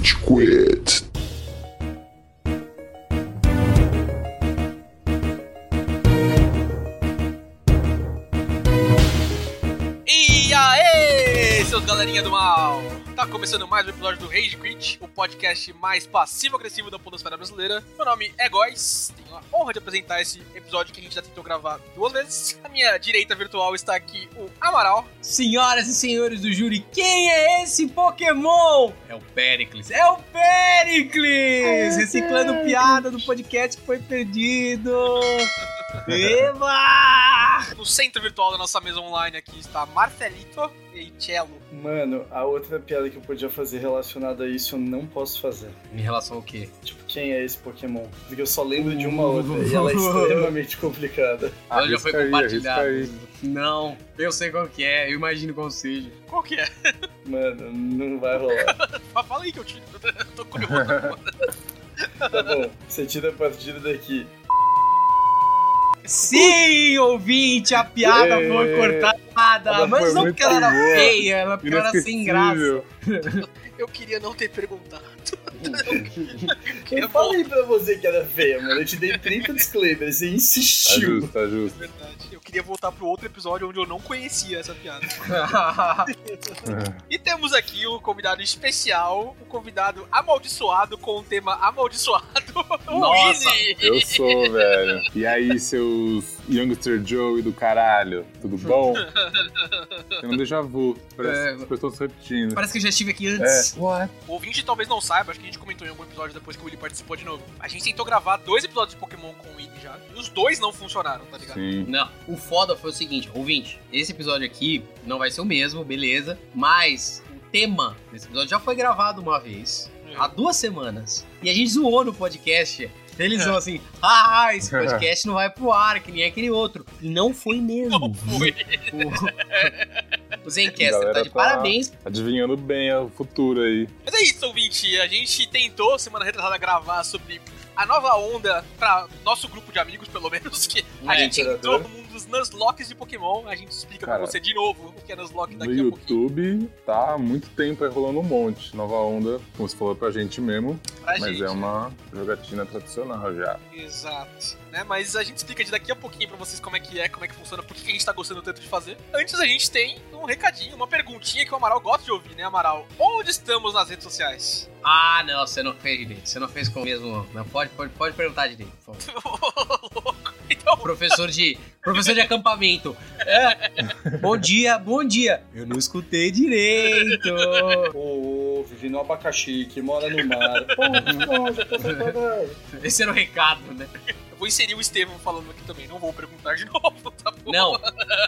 Rage Quit. Começando mais um episódio do Rage Quit, o podcast mais passivo-agressivo da podosfera brasileira. Meu nome é Góis, tenho a honra de apresentar esse episódio que a gente já tentou gravar duas vezes. À minha direita virtual está aqui o Amaral. Senhoras e senhores do júri, quem é esse Pokémon? É o Pericles. É o Pericles! Reciclando piada do podcast que foi perdido. Eba! No centro virtual da nossa mesa online aqui está Marcelito e Cello. Mano, a outra piada que eu podia fazer relacionada a isso eu não posso fazer. Em relação ao quê? Tipo, quem é esse Pokémon? Porque eu só lembro de uma outra e ela é extremamente complicada. Ela já foi compartilhada. Não, eu sei qual que é, eu imagino qual seja. Qual que é? Mano, não vai rolar. Fala aí que eu tiro. Eu tô curioso. Tá bom, você tira a partida daqui. Sim, ouvinte, a piada É. foi cortada. Ela Mas foi não porque ela era boa. feia, ela porque ela era sem graça. Eu queria não ter perguntado. Eu falei pra você que era feia, mano. Eu te dei 30 disclaimers, você Tá insistiu. justo, tá justo. Verdade. Eu queria voltar pro outro episódio onde eu não conhecia essa piada. E temos aqui o convidado especial, o convidado amaldiçoado com o tema amaldiçoado, o Nossa. Eu sou, velho. E aí, seus Youngster Joey do caralho, tudo bom? Tem um déjà vu. Parece É. que as pessoas se repetindo. Parece que eu já estive aqui antes. What? O ouvinte talvez não saiba, acho que a gente comentou em algum episódio depois que o Willy participou de novo. A gente tentou gravar dois episódios de Pokémon com o Willy já, e os dois não funcionaram, tá ligado? Sim. Não, o foda foi o seguinte, ouvinte, esse episódio aqui não vai ser o mesmo, beleza, mas o tema desse episódio já foi gravado uma vez, há duas semanas, e a gente zoou no podcast. Eles vão assim, ah, esse podcast não vai pro ar, que nem aquele outro. E não foi mesmo. Não foi. O, o Zencast tá de tá- parabéns. Adivinhando bem o futuro aí. Mas é isso, ouvinte. A gente tentou, semana retrasada, gravar sobre a nova onda pra nosso grupo de amigos, pelo menos, que a É, gente entrou mundo dos Nuzlocks de Pokémon. A gente explica pra Cara, você de novo o que é Nuzlocke No daqui a pouquinho. YouTube tá há muito tempo aí rolando um monte. Nova onda, como você falou pra gente mesmo. Pra mas gente. é uma jogatina tradicional já. Exato. Né? Mas a gente explica de daqui a pouquinho pra vocês como é que é, como é que funciona, por que que a gente tá gostando tanto de fazer. Antes a gente tem um recadinho, uma perguntinha que o Amaral gosta de ouvir, né, Amaral? Onde estamos nas redes sociais? Ah, não, você não fez direito. Você não fez com o mesmo. Não, pode, pode, pode perguntar direito, por favor. Louco. Então, Professor de. Professor de acampamento. É. Bom dia, bom dia. Eu não escutei direito. Ô, ô, vive no abacaxi, que mora no mar. Pô, pô, já tô. Esse era o recado, né? eu vou inserir o Estevam falando aqui também, não vou perguntar de novo, tá bom? Não,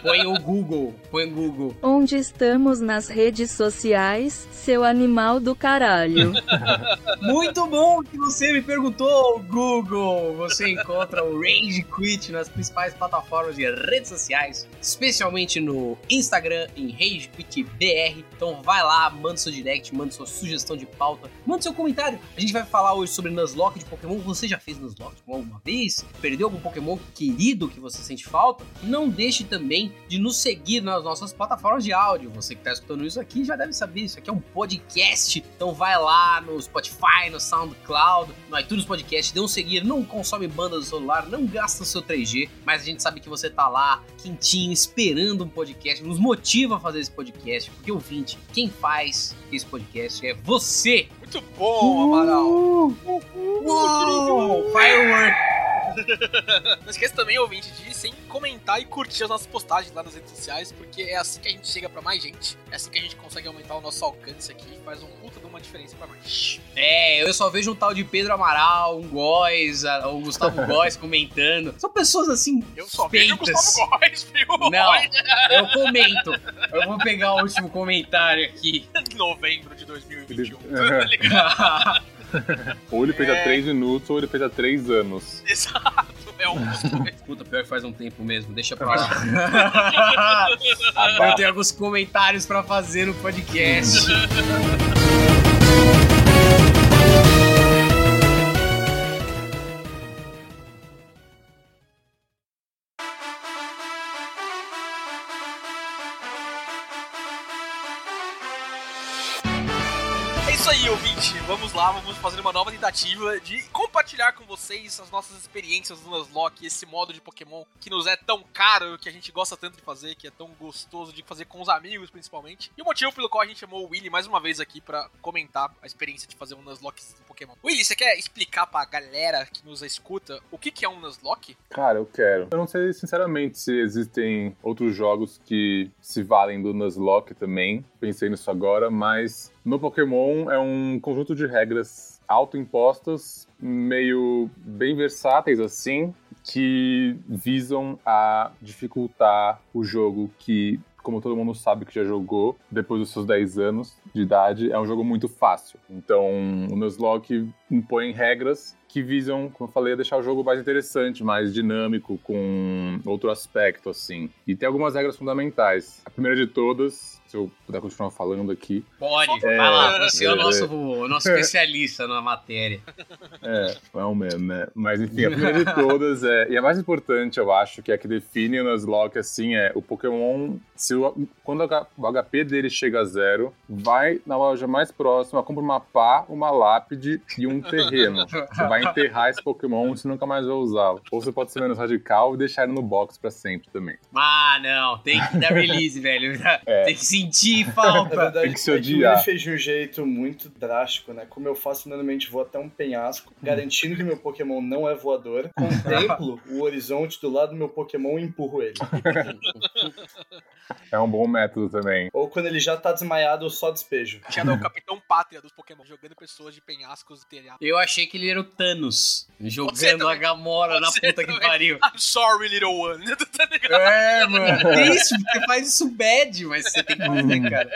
põe o Google. Põe o Google. Onde estamos nas redes sociais, seu animal do caralho. Muito bom que você me perguntou, Google. Você encontra o Rage Quit nas principais plataformas de redes sociais, especialmente no Instagram, em Rage Quit BR. Então vai lá, manda seu direct, manda sua sugestão de pauta, manda seu comentário. A gente vai falar hoje sobre Nuzlocke de Pokémon. Você já fez Nuzlocke alguma vez? Perdeu algum Pokémon querido que você sente falta? Não deixe também de nos seguir nas nossas plataformas de áudio. Você que está escutando isso aqui já deve saber, isso aqui é um podcast. Então vai lá no Spotify, no SoundCloud, no iTunes Podcast, dê um seguir, não consome banda do celular, não gasta o seu 3G, mas a gente sabe que você tá lá, quentinho, esperando um podcast, nos motiva a fazer esse podcast, porque ouvinte, quem faz esse podcast é você! Muito bom, Amaral. Uou! Firework! Não esqueça também, ouvinte, de sem comentar e curtir as nossas postagens lá nas redes sociais, porque é assim que a gente chega pra mais gente, é assim que a gente consegue aumentar o nosso alcance aqui, faz um puta de uma diferença pra nós. É, eu só vejo um tal de Pedro Amaral, um Góis, o Gustavo Góis comentando. São pessoas assim. Eu só vejo o. Gustavo Góes, viu? Não, eu comento. Eu vou pegar o último comentário aqui. Novembro de 2021. Ele- tá ligado? Ou ele fez há É. 3 minutos, ou ele fez há 3 anos. Exato, é um dos dois. Puta, pior que faz um tempo mesmo, deixa pra lá. eu tenho alguns comentários pra fazer no podcast. Vamos fazer uma nova tentativa de compartilhar com vocês as nossas experiências no Nuzlocke, esse modo de Pokémon que nos é tão caro, que a gente gosta tanto de fazer, que é tão gostoso de fazer com os amigos, principalmente. E o motivo pelo qual a gente chamou o Willy mais uma vez aqui pra comentar a experiência de fazer um Nuzlocke de Pokémon. Willy, você quer explicar pra galera que nos escuta o que, que é um Nuzlocke? Cara, eu quero. Eu não sei sinceramente se existem outros jogos que se valem do Nuzlocke também. Pensei nisso agora, mas no Pokémon é um conjunto de regras autoimpostas, meio bem versáteis assim, que visam a dificultar o jogo que como todo mundo sabe que já jogou, depois dos seus 10 anos de idade, é um jogo muito fácil. Então, o Nuzlocke impõe regras que visam, como eu falei, deixar o jogo mais interessante, mais dinâmico, com outro aspecto, assim. E tem algumas regras fundamentais. A primeira de todas, se eu puder continuar falando aqui. Pode, É, vai lá, você é, o é, nosso, o nosso especialista na matéria. É, não é o mesmo, né? Mas enfim, a primeira de todas é. E a mais importante, eu acho, que é a que define o Nuzlocke, assim, é o Pokémon. Se o, quando o HP dele chega a zero, vai na loja mais próxima, compra uma pá, uma lápide e um terreno. Você vai enterrar esse Pokémon e você nunca mais vai usá-lo. Ou você pode ser menos radical e deixar ele no box pra sempre também. Ah, não, tem que dar release, velho. É. Tem que sentir Na falta. verdade, Tem que se é odiar. ele fez de um jeito muito drástico, né? Como eu faço, normalmente vou até um penhasco, garantindo que meu Pokémon não é voador. Contemplo o horizonte do lado do meu Pokémon e empurro ele. É um bom método também. Ou quando ele já tá desmaiado, eu só despejo. Tinha o Capitão Pátria dos Pokémon, jogando pessoas de penhascos e telhados. Eu achei que ele era o Thanos, Você jogando a. Gamora na puta que também. pariu. I'm sorry, little one. Tá ligado? É, mano. Triste, porque faz isso bad, mas você tem que fazer, cara.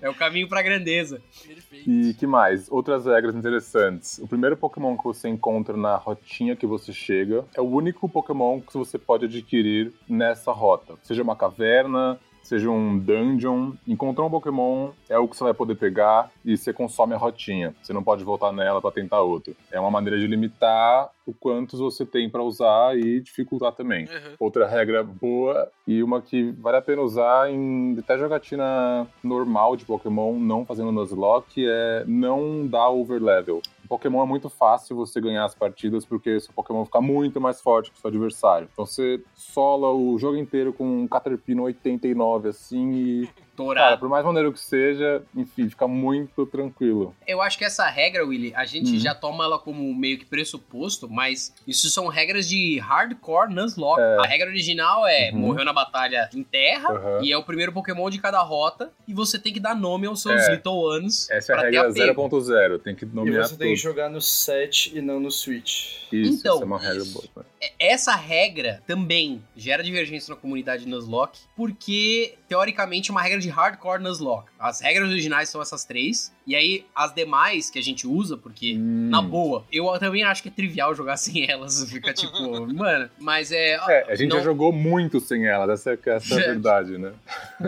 É o caminho pra grandeza. Perfeito. E que mais? Outras regras interessantes. O primeiro Pokémon que você encontra na rotinha que você chega é o único Pokémon que você pode adquirir nessa rota. Seja uma caverna, seja um dungeon. Encontrar um Pokémon é o que você vai poder pegar e você consome a rotinha. Você não pode voltar nela para tentar outro. É uma maneira de limitar o quantos você tem para usar e dificultar também. Uhum. Outra regra boa e uma que vale a pena usar em até jogatina normal de Pokémon, não fazendo Nuzlocke, é não dar overlevel. Pokémon é muito fácil você ganhar as partidas porque seu Pokémon fica muito mais forte que o seu adversário. Então você sola o jogo inteiro com um Caterpie 89 assim e, cara, Dourado. por mais maneiro que seja, enfim, fica muito tranquilo. Eu acho que essa regra, Willy, a gente Uhum. já toma ela como meio que pressuposto, mas isso são regras de hardcore Nuzlocke. A regra original é Uhum. morreu na batalha em terra, Aham. e é o primeiro Pokémon de cada rota, e você tem que dar nome aos seus É. Little Ones Essa é a regra apego. 0.0, tem que E nomear você tem que tudo. jogar no set e não no Switch. Isso, Então, essa é uma regra isso. boa. Essa regra também gera divergência na comunidade Nuzlocke, porque, teoricamente, é uma regra de hardcore Nuzlocke. As regras originais são essas três, e aí as demais que a gente usa, porque, Hum. na boa, eu também acho que é trivial jogar sem elas, fica tipo, mano, mas é... É, a gente não- já jogou muito sem ela, essa, é- essa é a verdade, né?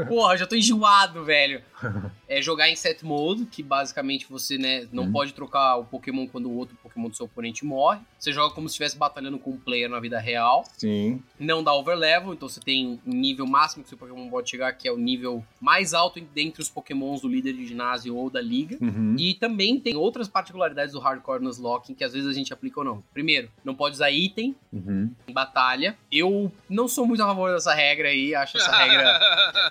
Porra, já tô enjoado, velho. É jogar em set mode, que basicamente você, né, não Uhum. pode trocar o Pokémon quando o outro Pokémon do seu oponente morre. Você joga como se estivesse batalhando com um player na vida real. Sim. Não dá overlevel, então você tem um nível máximo que seu Pokémon pode chegar, que é o nível mais alto dentre os Pokémons do líder de ginásio ou da liga. Uhum. E também tem outras particularidades do Hardcore Nuzlocke que às vezes a gente aplica ou não. Primeiro, não pode usar item Uhum. em batalha. Eu não sou muito a favor dessa regra aí, acho essa regra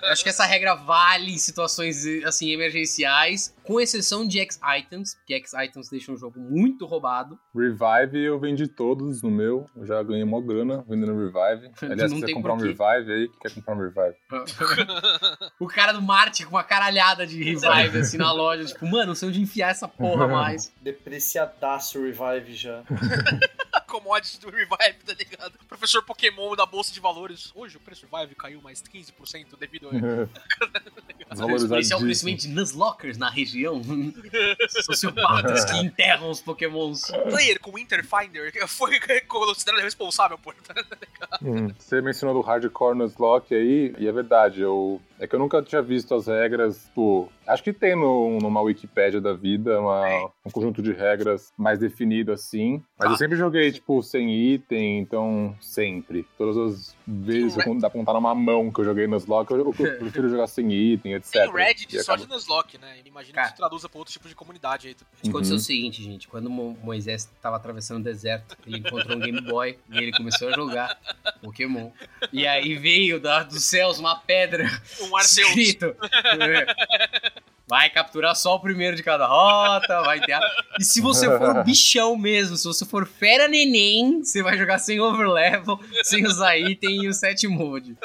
eu acho que essa regra vale em situações assim emergenciais, com exceção de X-Items, que X-Items deixam o jogo muito roubado. Revive eu vendi todos no meu, eu já ganhei uma grana vendendo Revive. Aliás, Não se você tem comprar um. Revive aí, quer comprar um Revive? o cara do Marte com uma caralhada de revive assim na loja, tipo, mano, não sei onde enfiar essa porra mais. Depreciadaço o Revive já. A commodity do Revive, tá ligado? Professor Pokémon da Bolsa de Valores. Hoje o preço do Revive caiu mais 15% devido a. É o crescimento de Nuzlockers na região. Sociopatas que enterram os Pokémons. Player com Interfinder foi considerado responsável por. Hum, Você mencionou do Hardcore Nuzlocke aí, e é verdade, eu É que eu nunca tinha visto as regras, tipo, acho que tem no, numa Wikipédia da vida uma, um conjunto de regras mais definido assim, mas Tá. eu sempre joguei, tipo, sem item, então sempre. Todas as vezes Tem eu, dá pra contar numa mão que eu joguei Nuzlocke, eu, eu prefiro jogar sem item, etc. Tem Reddit só de Nuzlocke, né? Imagina Cara. que isso traduza pra outro tipo de comunidade aí. Aconteceu Uhum. Tipo, o seguinte, gente, quando Mo- Moisés tava atravessando o deserto, ele encontrou um Game Boy e ele começou a jogar Pokémon. E aí veio da, dos céus uma pedra Um Arceus. escrito. Vai capturar só o primeiro de cada rota, vai ter. a- E se você for bichão mesmo, se você for fera neném, você vai jogar sem overlevel, sem usar item e o set mode.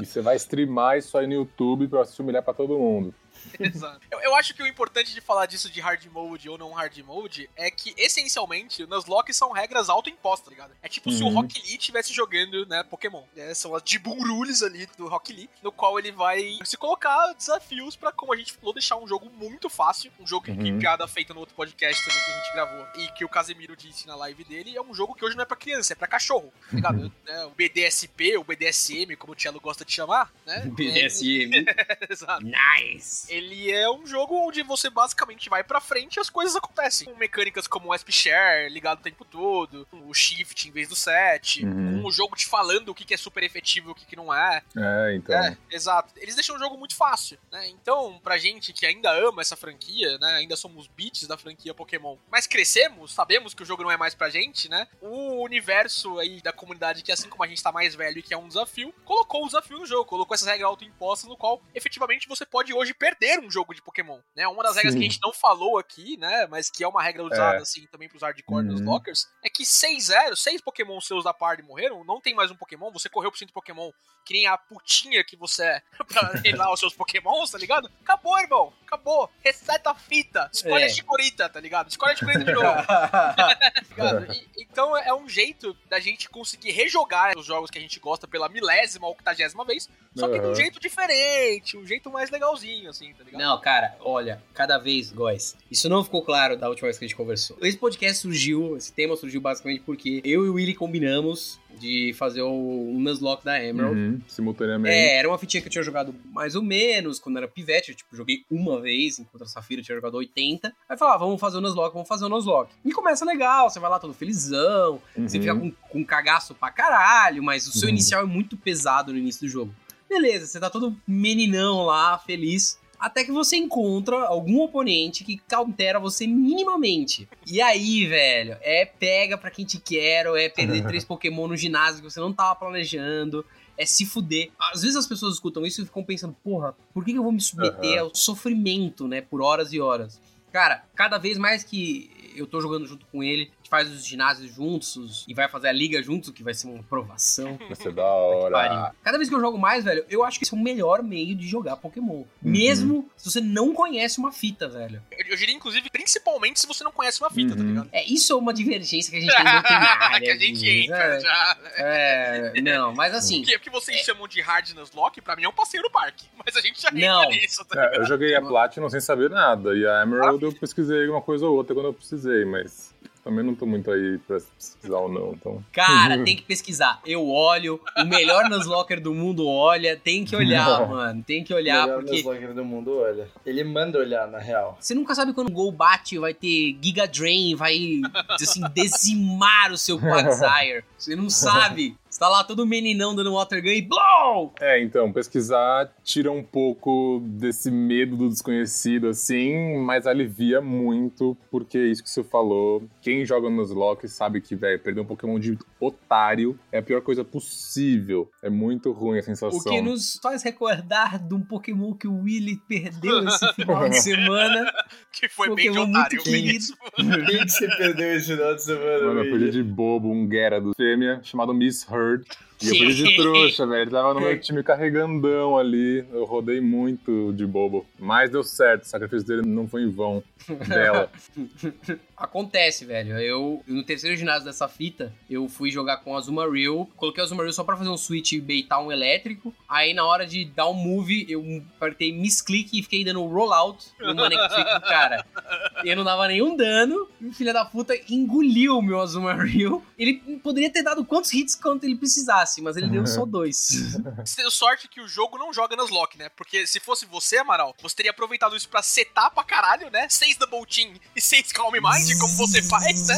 E você vai streamar isso aí no YouTube pra se humilhar pra todo mundo. Exato. Eu, eu acho que o importante de falar disso de hard mode ou não hard mode é que, essencialmente, nas locks são regras autoimpostas, tá ligado? É tipo se o Uhum. Rock Lee estivesse jogando, né, Pokémon. É, são as Jibun Rules ali do Rock Lee, no qual ele vai se colocar desafios pra, como a gente falou, deixar um jogo muito fácil. Um jogo que Uhum. piada feita no outro podcast também que a gente gravou e que o Casemiro disse na live dele. É um jogo que hoje não é pra criança, é pra cachorro, tá ligado? É, o BDSP, o BDSM, como o Tielo gosta de chamar, né? BDSM. Exato. Nice. Ele é um jogo onde você basicamente vai pra frente e as coisas acontecem. Com mecânicas como o SP Share ligado o tempo todo, o Shift em vez do set, Uhum. com o jogo te falando o que que é super efetivo e o que que não é. É, então. É, exato. Eles deixam o jogo muito fácil, né? Então, pra gente que ainda ama essa franquia, né? Ainda somos beats da franquia Pokémon, mas crescemos, sabemos que o jogo não é mais pra gente, né? O universo aí da comunidade, que assim como a gente tá mais velho e que é um desafio, colocou o desafio no jogo, colocou essas regras autoimpostas no qual efetivamente você pode hoje perder um jogo de Pokémon, né? Uma das regras Sim. que a gente não falou aqui, né? Mas que é uma regra usada É. assim também pros hardcore nos Uhum. lockers, é que 6-0, seis Pokémon seus da party morreram, não tem mais um Pokémon, você correu pro centro Pokémon que nem a putinha que você é pra reinar os seus pokémons, tá ligado? Acabou, irmão. Acabou. Reseta a fita. Escolhe É. a Chikorita, tá ligado? Escolhe a Chikorita de novo. tá? E- então é um jeito da gente conseguir rejogar os jogos que a gente gosta pela milésima ou octagésima vez, só que de um jeito diferente, um jeito mais legalzinho, assim, tá ligado? Não, cara, olha, cada vez, guys, isso não ficou claro da última vez que a gente conversou. Esse podcast surgiu, esse tema surgiu basicamente porque eu e o Willy combinamos de fazer o Nuzlocke da Emerald. Uhum, simultaneamente. É, era uma fitinha que eu tinha jogado mais ou menos quando era pivete. Eu, tipo, joguei uma vez, enquanto a Safira tinha jogado 80. Aí falava, ah, vamos fazer o Nuzlocke, vamos fazer o Nuzlocke. E começa legal, você vai lá todo felizão, você Uhum. fica com, com cagaço pra caralho, mas o seu Uhum. inicial é muito pesado no início do jogo. Beleza, você tá todo meninão lá, feliz. Até que você encontra algum oponente que countera você minimamente. E aí, velho, é pega pra quem te quero, é perder três Pokémon no ginásio que você não tava planejando, é se fuder. Às vezes as pessoas escutam isso e ficam pensando, porra, por que eu vou me submeter ao sofrimento, né, por horas e horas? Cara, cada vez mais que eu tô jogando junto com ele, gente faz os ginásios juntos os- e vai fazer a liga juntos, o que vai ser uma aprovação. Vai ser da Pariu. hora. Cada vez que eu jogo mais, velho, eu acho que esse é o melhor meio de jogar Pokémon. Mesmo se você não conhece uma fita, velho. Eu, eu diria, inclusive, principalmente se você não conhece uma fita, tá Uhum. ligado? É, isso é uma divergência que a gente tem doutrinária. que a gente entra é. já. É, não, mas assim, O que, o que vocês chamam de hard Nuzlocke, pra mim é um passeio no parque. Mas a gente já Não. entra nisso, tá É, ligado? eu joguei a Platinum sem saber nada, e a Emerald eu pesquisei uma coisa ou outra quando eu precisei, mas também não tô muito aí pra pesquisar ou não, então... cara, tem que pesquisar. Eu olho, o melhor Nuzlocker do mundo olha, tem que olhar, mano. Tem que olhar, melhor porque Nuzlocke do mundo, olha. Ele manda olhar, na real. Você nunca sabe quando o Gol bate, vai ter Giga Drain, vai assim, dizimar o seu Quagsire. Você não sabe. Você tá lá todo meninão dando water gun e blow! É, então, pesquisar tira um pouco desse medo do desconhecido, assim, mas alivia muito, porque é isso que você falou. Quem joga nos Nuzlocke sabe que, velho, perder um Pokémon de otário é a pior coisa possível. É muito ruim a sensação. O que nos faz recordar de um Pokémon que o Willy perdeu esse final de semana. Que foi bem de Pokémon muito otário querido. mesmo. Quem que você perdeu esse final de semana, Mano, eu perdi de bobo um Gyarados fêmea chamado Miss word. E eu perdi de trouxa, velho. Ele tava no meu time carregandão ali. Eu rodei muito de bobo. Mas deu certo, o sacrifício dele não foi em vão. Dela. Acontece, velho. Eu, no terceiro ginásio dessa fita, eu fui jogar com a Azumarill. Coloquei a Azumarill só pra fazer um switch e baitar um elétrico. Aí, na hora de dar um move, eu apertei misclick e fiquei dando rollout no Manectric do cara. e não dava nenhum dano. E o filho da puta engoliu o meu Azumarill. Ele poderia ter dado quantos hits quanto ele precisasse, mas ele deu só dois. Você tem sorte que o jogo não joga nas lock, né? Porque se fosse você, Amaral, você teria aproveitado isso pra setar pra caralho, né? Seis Double Team e seis Calm Mind, como você faz, né?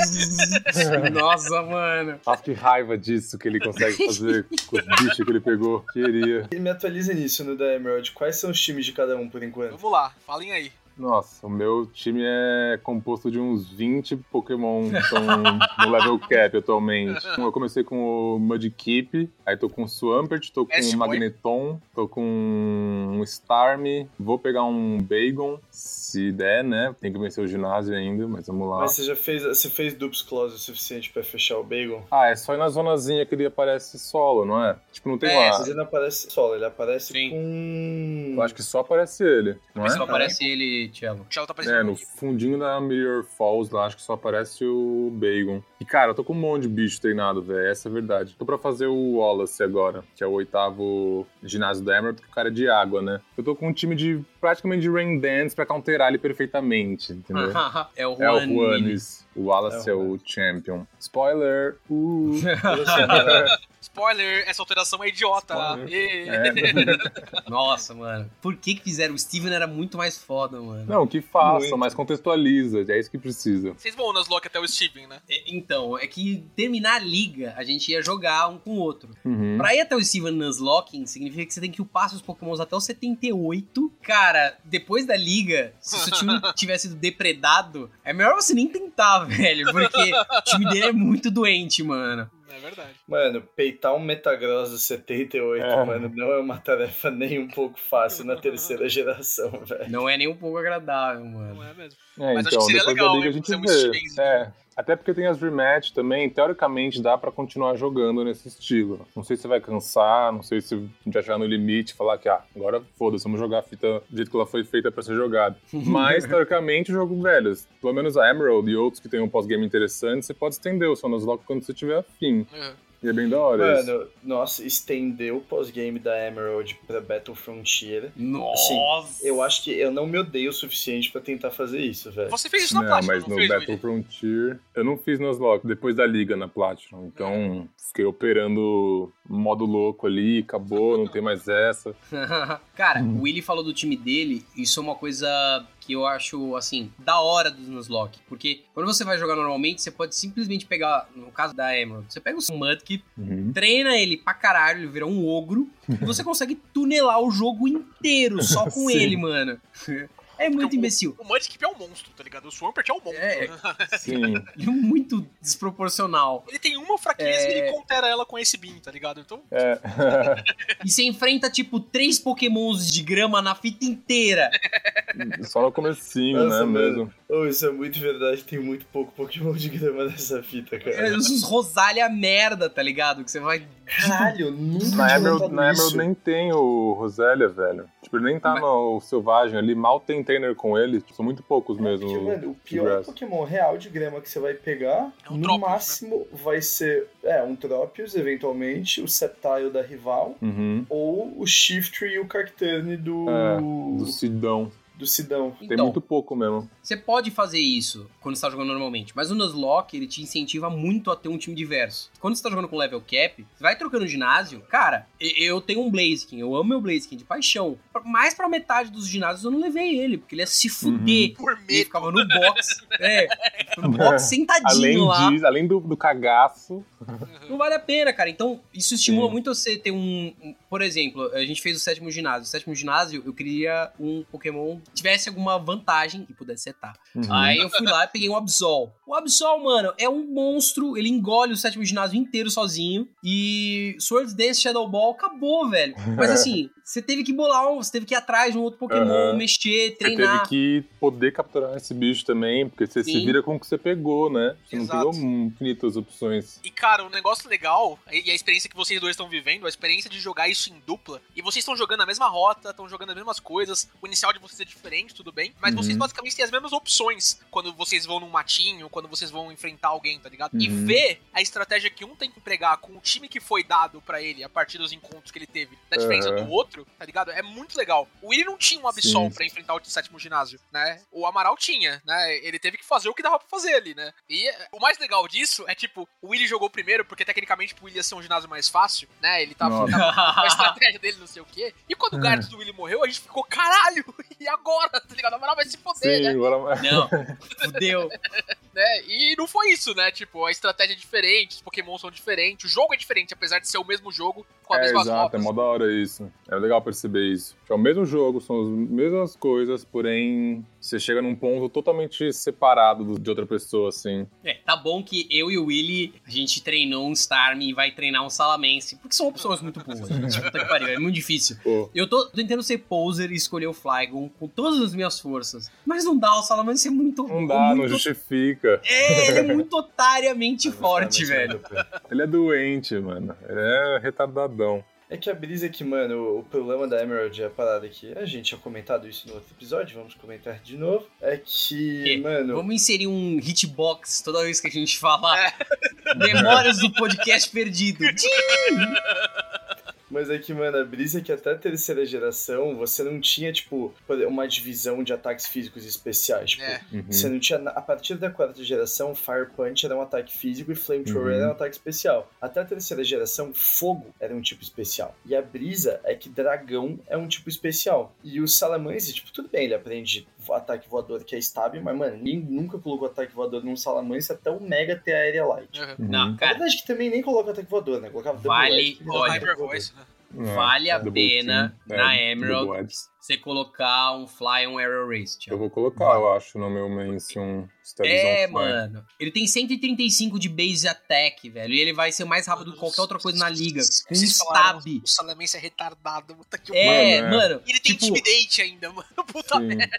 Nossa, mano. Nossa, que raiva disso que ele consegue fazer com os bichos que ele pegou. Queria. E me atualiza nisso no da Emerald. Quais são os times de cada um por enquanto? Vamos lá, falem aí. Nossa, o meu time é composto de uns 20 Pokémon que estão no level cap atualmente. Eu comecei com o Mudkip, aí tô com o Swampert, tô com o. Magneton, tô com um Starmie, vou pegar um Bagon, se der, né? Tem que vencer o ginásio ainda, mas vamos lá. Mas você já fez, você fez Dupes Clause o suficiente pra fechar o Bagon? Ah, é só ir na zonazinha que ele aparece solo, não é? Tipo, não tem É, lá. Mas ele não aparece solo, ele aparece Sim. com. Eu acho que só aparece ele, não é? Só aparece ele, Cello. O Thiago tá É, aparecendo. no fundinho da Mirror Falls lá, acho que só aparece o Bagon. E, cara, eu tô com um monte de bicho treinado, velho. Essa é a verdade. Tô pra fazer o Wallace agora, que é o oitavo ginásio da Emerald, porque o cara é de água, né? Eu tô com um time de praticamente de Rain Dance pra counterar ele perfeitamente, entendeu? é o É o Juan. Juanis. O Wallace É é o o champion. Spoiler! Uh. Spoiler, essa alteração é idiota. É. Nossa, mano. Por que que fizeram? O Steven era muito mais foda, mano. Não, que faça, Muito. mas contextualiza. É isso que precisa. Vocês vão nas lock até o Steven, né? É, Então, é que terminar a liga, a gente ia jogar um com o outro. Uhum. Pra ir até o Steven Nuzlocking, significa que você tem que upar seus pokémons até o 78. Cara, depois da liga, se o seu time tivesse sido depredado, é melhor você nem tentar, velho. Porque o time dele é muito doente, mano. É verdade. Mano, peitar um Metagross do 78, É. mano, não é uma tarefa nem um pouco fácil na terceira geração, velho. Não é nem um pouco agradável, Não mano. é mesmo. É, Mas acho então, que seria legal, da liga né, a gente um vê. É, até porque tem as rematch também, teoricamente dá pra continuar jogando nesse estilo. Não sei se vai cansar, não sei se já chegar no limite e falar que, ah, agora foda-se, vamos jogar a fita do jeito que ela foi feita pra ser jogada. Mas, teoricamente, o jogo, velho, pelo menos a Emerald e outros que tem um pós-game interessante, você pode estender o seu Nuzlocke quando você tiver afim. Uhum. E é bem da hora isso. Mano, nossa, estender o pós-game da Emerald pra Battle Frontier. Nossa! Eu acho que eu não me odeio o suficiente pra tentar fazer isso, velho. Você fez isso na Não, Platinum, mas não no fez, Battle Willy? Frontier eu não fiz Nuzlocke depois da liga na Platinum. Então fiquei operando modo louco ali, acabou, não tem mais essa. Cara, o Willy falou do time dele, isso é uma coisa que eu acho, assim, da hora dos Nuzlocke. Porque quando você vai jogar normalmente, você pode simplesmente pegar, no caso da Emerald, você pega o seu Mudkip, Uhum. treina ele pra caralho, ele vira um ogro, e você consegue tunelar o jogo inteiro só com ele, mano. É muito Porque o- imbecil. O Mudkip é um monstro, tá ligado? O Swampert é um monstro. É. Sim. Ele é muito desproporcional. Ele tem uma fraqueza É. e ele contera ela com esse beam, tá ligado? Então, É. E você enfrenta, tipo, três pokémons de grama na fita inteira. Só no comecinho, Nossa, né, mano. mesmo. Oh, isso é muito verdade, tem muito pouco Pokémon de grama nessa fita, É, cara. Os rosalha merda, tá ligado? Que você vai. Caralho, nunca Na tinha Emerald, na isso. Emerald nem tem o Rosélia, velho. Tipo, ele nem tá Mas- no Selvagem ali, mal tem trainer com ele. São muito poucos mesmo. Porque, mano, o pior. Pokémon real de grama que você vai pegar, É um no Tropius, né? máximo vai ser é, um Tropius, eventualmente, o Sceptile da rival, Uhum. ou o Shiftry e o Cacturne do, É, Do Sidão. Do Sidão. Tem Então, muito pouco mesmo. Você pode fazer isso quando você tá jogando normalmente, mas o Nuzlocke, ele te incentiva muito a ter um time diverso. Quando você tá jogando com level cap, você vai trocando ginásio, cara, e- eu tenho um Blaziken, eu amo meu Blaziken de paixão. Mais pra metade dos ginásios eu não levei ele, porque ele ia se fuder. por Ele medo. ficava no box, é, no box sentadinho Além, lá. disso, além do, do cagaço. Não vale a pena, cara. Então, isso estimula Sim. muito você ter um- Por exemplo, a gente fez o sétimo ginásio. O sétimo ginásio, eu queria um Pokémon que tivesse alguma vantagem e pudesse setar. Uhum. Aí eu fui lá e peguei um Absol. O Absol, mano, é um monstro. Ele engole o sétimo ginásio inteiro sozinho. E Swords Dance Shadow Ball acabou, velho. Mas assim, você teve que bolar um. Você teve que ir atrás de um outro Pokémon, Aham. mexer, Você treinar. teve que poder capturar esse bicho também, porque você se Sim. vira com o que você pegou, né? Você Exato. não pegou infinitas opções. E, cara, o negócio legal, e e a experiência que vocês dois estão vivendo, a experiência de jogar isso em dupla e vocês estão jogando a mesma rota, estão jogando as mesmas coisas, o inicial de vocês é diferente, tudo bem, mas Uhum. vocês basicamente têm as mesmas opções quando vocês vão num matinho, quando vocês vão enfrentar alguém, tá ligado? E Uhum. ver a estratégia que um tem que empregar com o time que foi dado pra ele a partir dos encontros que ele teve, da diferença Uhum. do outro, tá ligado? É muito legal. O Willi não tinha um Absol pra enfrentar o sétimo ginásio, né? O Amaral tinha, né? Ele teve que fazer o que dava pra fazer ali, né? E o mais legal disso é, tipo, o Willi jogou primeiro, porque tecnicamente pro Willi ia ser um ginásio mais fácil, né? Ele tava, tava estratégia dele, não sei o quê. E quando o É. Gyarados do Willi morreu, a gente ficou, caralho, e agora? Tá ligado? O Amaral vai se foder, Sim, né? agora. Não, fudeu. Né? E não foi isso, né? Tipo, a estratégia é diferente, os Pokémon são diferentes, o jogo é diferente, apesar de ser o mesmo jogo, com as É, mesmas exato, é rotas. mó da hora isso. É legal perceber isso. É o mesmo jogo, são as mesmas coisas, porém você chega num ponto totalmente separado do- de outra pessoa, assim. É, tá bom que eu e o Willy, a gente treinou um Starmie e vai treinar um Salamense, porque são opções muito boas. gente. Puta que pariu, é muito difícil. Pô, Eu tô tentando ser poser e escolher o Flygon com todas as minhas forças. Mas não dá, o Salamense é muito. não dá, não muito, É, ele é muito otariamente forte, velho. Ele é doente, mano. Ele é retardadão. É que a brisa é que, mano, o, problema da Emerald é a parada que a gente tinha comentado isso no outro episódio, vamos comentar de novo. É que, Que? mano, Vamos inserir um hitbox toda vez que a gente falar memórias do podcast perdido. Mas é que, mano, a brisa é que até a terceira geração você não tinha, tipo, uma divisão de ataques físicos especiais. Tipo, É. Uhum. Você não tinha. A partir da quarta geração, Fire Punch era um ataque físico e Flamethrower Uhum. era um ataque especial. Até a terceira geração, Fogo era um tipo especial. E a brisa é que Dragão é um tipo especial. E o Salamence, tipo, tudo bem, ele aprende ataque voador que é estável, mas, mano, ninguém nunca colocou ataque voador num Salamence até o Mega ter Aérea Light. Uhum. Uhum. Não, Na cara, verdade, que também nem coloca ataque voador, né? Colocava Double Vale, olha, voador. Voice, né? É, vale a Double pena Team. na É, Emerald. Você colocar um Fly on Arrow Race, Eu vou colocar, eu acho, no meu mention É, Fly. mano. Ele tem 135 de base attack, velho. E ele vai ser mais rápido que qualquer outra coisa na liga. Com um stab. O Salamence é retardado, puta que É, Mano, é. mano. E ele tem tipo, intimidate ainda, mano. Puta Sim. merda.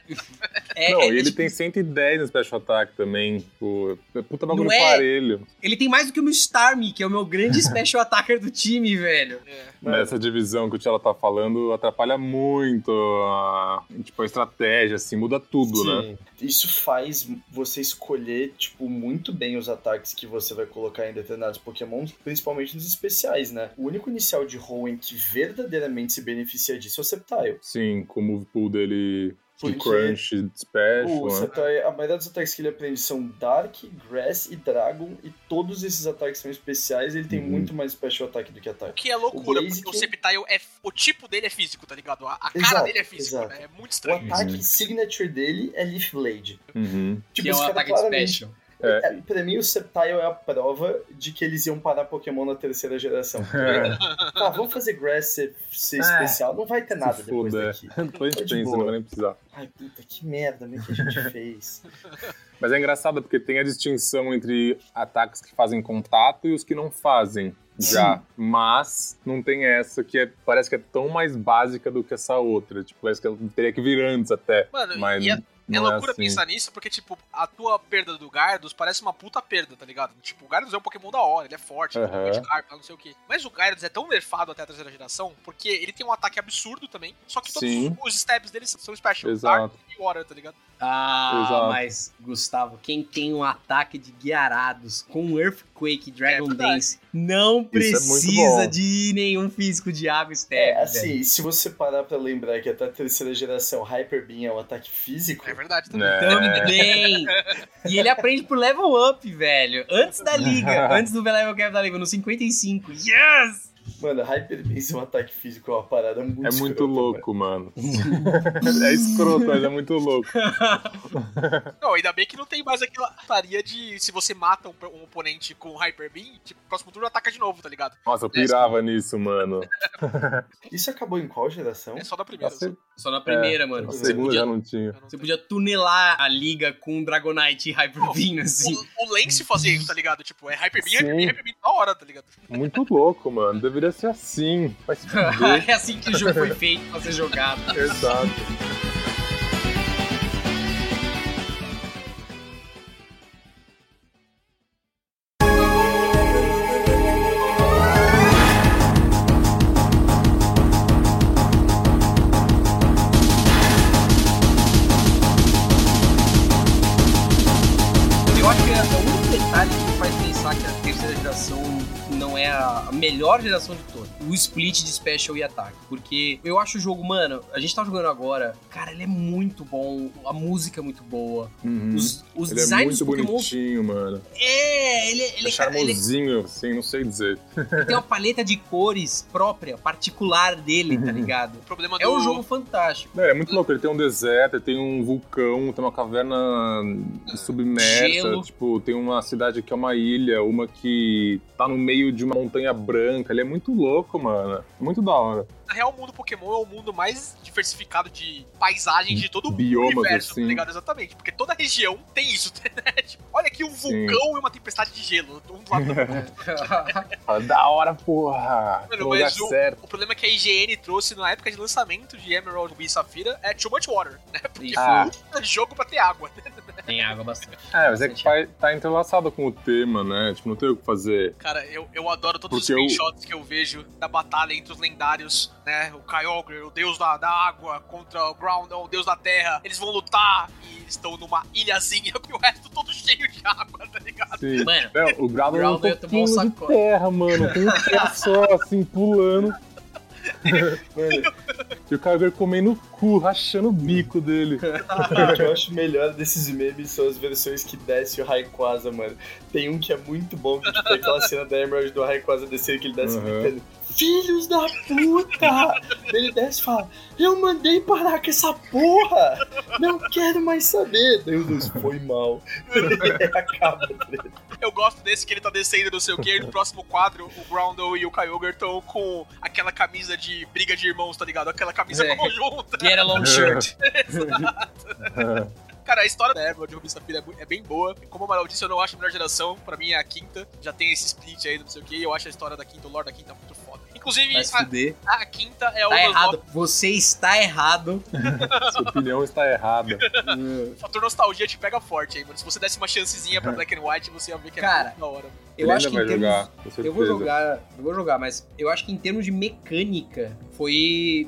é- não, é- e ele tipo, tem 110 no Special Attack também. Tipo, é puta bagulho Não é? parelho. ele tem mais do que o meu Starmie, que é o meu grande special attacker do time, velho. É. Nessa divisão que o Tchela tá falando, atrapalha muito a, tipo, a estratégia, assim, muda tudo, né? Sim. Isso faz você escolher, tipo, muito bem os ataques que você vai colocar em determinados Pokémon, principalmente nos especiais, né? O único inicial de Hoenn que verdadeiramente se beneficia disso é o Sceptile. Sim, com o move pool dele de Porque Crunch Special, O né? Sceptile, a maioria dos ataques que ele aprende são Dark, Grass e Dragon, e todos esses ataques são especiais, ele tem Uhum. muito mais special attack do que O ataque. que é loucura, O porque o Sceptile é. O tipo dele é físico, tá ligado? A, a cara Exato, dele é físico, né? É muito O estranho. ataque Uhum. signature dele é Leaf Blade. Uhum. Tipo, que é um ataque claramente- special. É, pra mim, o Sceptile é a prova de que eles iam parar Pokémon na terceira geração. tá, vamos fazer Grass ser, ser É. especial. Não vai ter nada Se depois foda. daqui. Depois a gente De pensa, não vai nem precisar. Ai, puta, que merda, né, que a gente fez. Mas é engraçado porque tem a distinção entre ataques que fazem contato e os que não fazem. Já, mas não tem essa que é, parece que é tão mais básica do que essa outra. Tipo, parece que ela teria que vir antes até. Mano, mas e é, é não loucura assim. pensar nisso, porque, tipo, a tua perda do Gardos parece uma puta perda, tá ligado? Tipo, o Gardos é um Pokémon da hora, ele é forte, ele Aham. tem de carpa, não sei o quê. Mas o Gyarados é tão nerfado até a terceira geração, porque ele tem um ataque absurdo também, só que todos Sim. os stabs dele são special. Exato. Dark e Water, tá ligado? Ah, Exato. mas, Gustavo, quem tem um ataque de guiarados com Earthquake e Dragon É. Dance não é precisa bom. de nenhum físico de água É, velho. assim, se você parar pra lembrar que até a terceira geração Hyper Beam é um ataque físico, É verdade também. É. Também! E ele aprende por level up, velho. Antes da liga. antes do level cap da liga, no 55. Yes! Mano, Hyper Beam ser um ataque físico é uma parada muito É muito escrota, louco, mano. é escroto, mas é muito louco. Não, ainda bem que não tem mais aquela taria de se você mata um, um oponente com Hyper Beam, tipo, próximo turno ataca de novo, tá ligado? Nossa, eu pirava nisso, mano. mano. Isso acabou em qual geração? É só da primeira. Só na primeira, a mano. Você segunda podia, já não tinha. Você podia tunelar a liga com Dragonite e Hyper Beam, assim. O, o Lance fazia isso, tá ligado? Tipo, é Hyper Beam, Hyper Sim. Beam, Hyper Beam da hora, tá ligado? Muito louco, mano. Deveria ser assim. É assim que o jogo foi feito pra ser jogado. Exato. Geração de. O split de special e ataque. Porque eu acho o jogo, mano, a gente tá jogando agora, cara, ele é muito bom, a música é muito boa. Uhum. Os, os Ele é designs muito dos Pokémon. bonitinho, mano. É, ele, ele, É cara, ele charmosinho, assim, não sei dizer. tem uma paleta de cores própria, particular dele, tá ligado? O problema É do... um jogo fantástico. É, é muito louco, ele tem um deserto, ele tem um vulcão, tem uma caverna submersa, Gelo. tipo, tem uma cidade que é uma ilha, uma que tá no meio de uma montanha branca, ele é muito louco, muito da hora. Na real, o mundo Pokémon é o mundo mais diversificado de paisagens de todo o Biomas, universo, assim. tá ligado? Exatamente. Porque toda região tem isso, né? Tipo, olha aqui um Sim. vulcão e uma tempestade de gelo. Um do lado do outro. Da hora, porra! Mano, mas o- certo. O problema é que a IGN trouxe na época de lançamento de Emerald, Ruby e Safira é Too Much Water, né? Porque. Ah. foi um jogo pra ter água. Tem água bastante. É, mas é que tá, tá entrelaçado com o tema, né? Tipo, não tem o que fazer. Cara, eu, eu adoro todos os Porque eu- screenshots que eu vejo da batalha entre os lendários, né? O Kyogre, o deus da, da água, contra o Groundon, o deus da terra. Eles vão lutar e estão numa ilhazinha e o resto todo cheio de água, tá ligado? Sim. Mano, Não, o Groudon é um tomar um pouquinho de terra, mano. Com um pé só, assim, pulando. E o Kyogre comendo cu, rachando o bico dele. O que eu acho melhor desses memes são as versões que desce o Rayquaza, mano. Tem um que é muito bom, que tipo, é aquela cena da Emerald do Rayquaza descer, que ele desce Uhum. gritando Filhos da puta! Ele desce e fala, eu mandei parar com essa porra! Não quero mais saber! Meu Deus, foi mal. Acaba? Eu gosto desse que ele tá descendo, não sei o que, e no próximo quadro, o Groundon e o Kyogre estão com aquela camisa de briga de irmãos, tá ligado? Aquela camisa É. conjunta. Get a long shirt. Cara, a história da Emerald de Ruby e Safira é, é bem boa. Como o Amaral disse, eu não acho a melhor geração. Pra mim é a quinta. Já tem esse split aí, não sei o que. Eu acho a história da quinta, o lore da quinta muito foda. Inclusive, a, a quinta é o Tá errado. Você está errado. Sua opinião está errada. O fator nostalgia te pega forte aí, mano. Se você desse uma chancezinha pra Black and White, você ia ver que é Cara, muito da hora. Eu Ele acho que vai termos... jogar. Eu vou jogar, eu vou jogar, mas eu acho que em termos de mecânica foi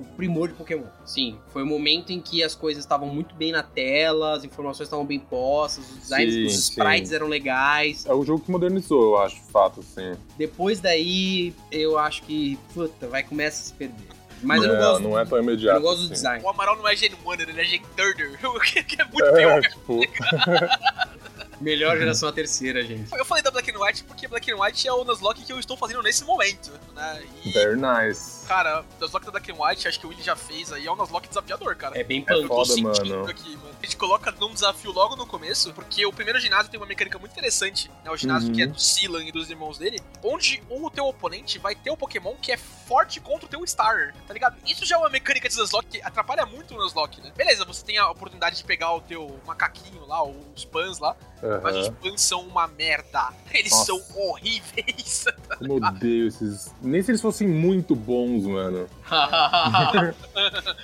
o primor de Pokémon. Sim, foi o momento em que as coisas estavam muito bem na tela, as informações estavam bem postas, os designs Sim, dos sim. sprites eram legais. É o jogo que modernizou, eu acho, de fato, assim. Depois daí, eu acho que, puta, vai começar a se perder. Mas eu não gosto, não é tão eu imediato. não gosto do design. O Amaral não é Gen 1, ele é Gen. O que que é muito É, pior. tipo, Melhor geração a terceira, gente. Eu falei da Black and White porque Black and White é o Nuzlocke que eu estou fazendo nesse momento, né? E, very nice. Cara, o Nuzlocke da and White, acho que o Willi já fez aí, é um Nuzlocke desafiador, cara. É bem É punk. Eu tô foda, mano. aqui, mano. A gente coloca num desafio logo no começo, porque o primeiro ginásio tem uma mecânica muito interessante, né? O ginásio Uhum. que é do Silan e dos irmãos dele, onde o teu oponente vai ter o Pokémon que é forte contra o teu Starter, tá ligado? Isso já é uma mecânica de Nuzlocke que atrapalha muito o Nuzlocke, né? Beleza, você tem a oportunidade de pegar o teu macaquinho lá, os Pans lá, mas os. Pans são uma merda. Eles Nossa. são horríveis. Como eu odeio esses. Nem se eles fossem muito bons, mano.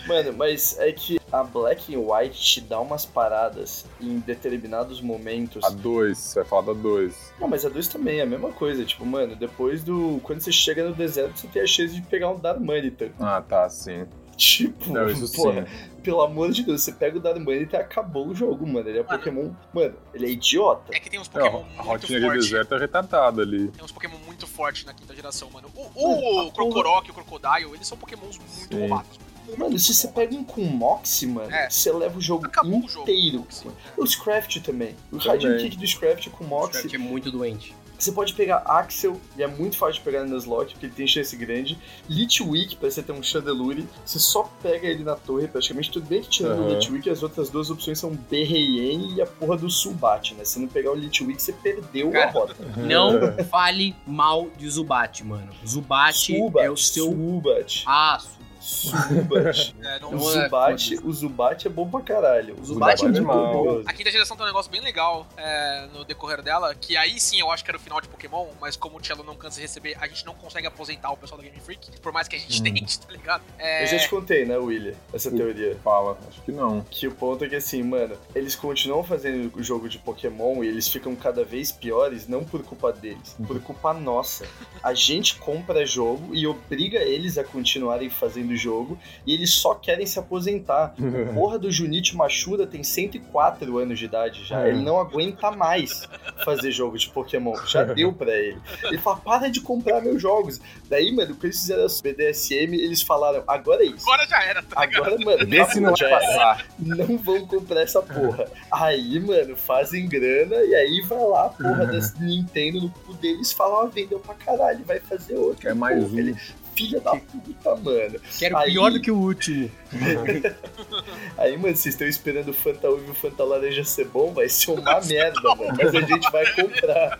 Mano, mas é que a Black and White te dá umas paradas em determinados momentos. A 2, você vai falar da 2. Não, mas a 2 também é a mesma coisa. Tipo, mano, depois do. Quando você chega no deserto, você tem a chance de pegar um Darmanitan. Ah, tá, sim. Tipo, Não, isso porra, sim. pelo amor de Deus, você pega o Darmanitan e acabou o jogo, mano. Ele é um Mano. Pokémon. Mano, ele é idiota. É que tem uns Não, Pokémon a muito rotinha de fortes. deserto é retardada ali. Tem uns Pokémon muito fortes na quinta geração, mano. O, Mano, o a e o Crocodile, eles são Pokémons muito Sim. roubados. Mano, se você pega um com Moxie, mano, É. você leva o jogo Acabou o jogo. inteiro. Sim. O Scraft também. O. Radiant Kick do Scraft com O Moxie. Scraft é muito doente. Você pode pegar Axel, e é muito fácil de pegar no Nuzlocke, porque ele tem chance grande. Litwick, pra você ter um Chandelure, você só pega ele na torre, praticamente. Tudo bem que tirando o Aham. Litwick, as outras duas opções são Berreyen e a porra do Subat, né? Se não pegar o Litwick, você perdeu Cara, a rota. Não fale mal de Zubat, mano. Zubat é o seu. Subat. Ah, Su- Subat. É, não- o, Não é, Zubat o Zubat é bom pra caralho. O Zubat Zubat é é muito poderoso. A quinta geração tem um negócio bem legal é, no decorrer dela, que aí sim eu acho que era o final de Pokémon, mas como o Cello não cansa de receber, a gente não consegue aposentar o pessoal da Game Freak, por mais que a gente Hum. tente, tá ligado? É, Eu já te contei, né, William, essa Sim. teoria. Fala, acho que não. Que o ponto é que assim, mano, eles continuam fazendo o jogo de Pokémon e eles ficam cada vez piores, não por culpa deles, por culpa nossa. A gente compra jogo e obriga eles a continuarem fazendo jogo e eles só querem se aposentar. O porra do Junichi Machura tem 104 anos de idade já. É. Ele não aguenta mais fazer jogo de Pokémon. Já deu pra ele. Ele fala, para de comprar meus jogos. Daí, mano, quando eles fizeram a BDSM, eles falaram, agora é isso. Agora já era, tá? Agora, mano, Vê se não já vai passar. não vão comprar essa porra. Aí, mano, fazem grana e aí vai lá a porra das Nintendo no cu deles e falam, ó, vendeu pra caralho, vai fazer outro. É mais um. Ele, filha da puta, mano. Quero Aí- pior do que o último. Aí, mano, vocês estão esperando o Fanta Uva e o Fanta Laranja ser bom? Vai ser uma merda, mano. Mas a gente vai comprar.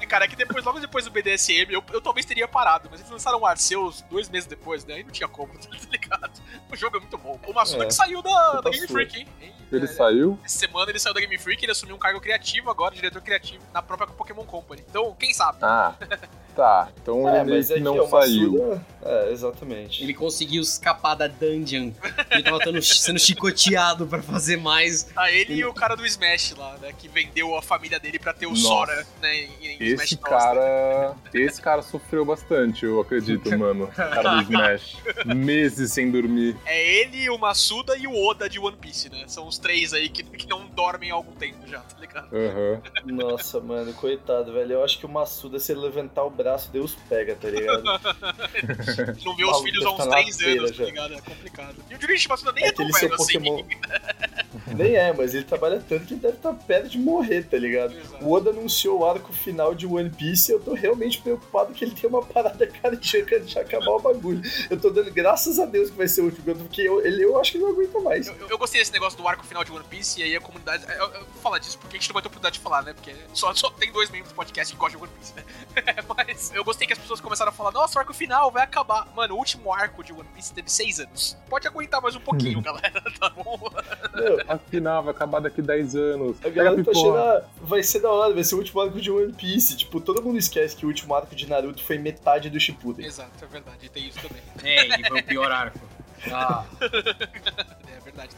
E, cara, é que depois, logo depois do BDSM, eu, eu talvez teria parado, mas eles lançaram o Arceus dois meses depois, né? Aí não tinha como, tá ligado? O jogo é muito bom. O Masuda É. que saiu da, da Game sua. Freak, hein? Hein? Ele É, saiu? Essa semana ele saiu da Game Freak, ele assumiu um cargo criativo agora, diretor criativo, na própria Pokémon Company. Então, quem sabe? Ah, tá. Então É, ele meio mas que aqui, não o saiu. É, exatamente. Ele conseguiu escapar da dungeon. Ele tava tendo- sendo chicoteado pra fazer mais. Tá ele e o cara do Smash lá, né? Que vendeu a família dele pra ter o Nossa. Sora, né? Em, em Smash Esse né? cara. Esse cara sofreu bastante, eu acredito, mano. O cara do Smash. Meses sem dormir. É ele, o Masuda e o Oda de One Piece, né? São os três aí que, que não dormem há algum tempo já, tá ligado? Aham. Nossa, mano, coitado, velho. Eu acho que o Massuda, se ele levantar o braço, Deus pega, tá ligado? Não vê os filhos há uns tá três feira anos, tá já. ligado? É complicado. E o Junichi Masuda nem é, É tão velho assim. Pokémon. Nem é, mas ele trabalha tanto que ele deve estar perto de morrer, tá ligado? Exato. O Oda anunciou o arco final de One Piece e eu tô realmente preocupado que ele tem uma parada cardíaca de acabar o bagulho. Eu tô dando graças a Deus que vai ser o último, porque eu, ele, eu acho que não aguenta mais. Eu, eu- eu gostei desse negócio do arco final de One Piece e aí a comunidade. Eu, eu vou falar disso porque a gente não vai ter oportunidade de falar, né? Porque só, só tem dois membros do podcast que gostam de One Piece, né? Mas eu gostei que as pessoas começaram a falar: nossa, o arco final vai acabar. Mano, o último arco de One Piece teve seis anos. Pode aguentar mais um pouquinho, galera, tá bom? Meu, Afinal, vai acabar daqui 10 anos. a galera tá achando, vai ser da hora, vai ser o último arco de One Piece. Tipo, todo mundo esquece que o último arco de Naruto foi metade do Shippuden. Exato, é verdade, tem isso também. É, ele foi o pior arco. Ah, É verdade.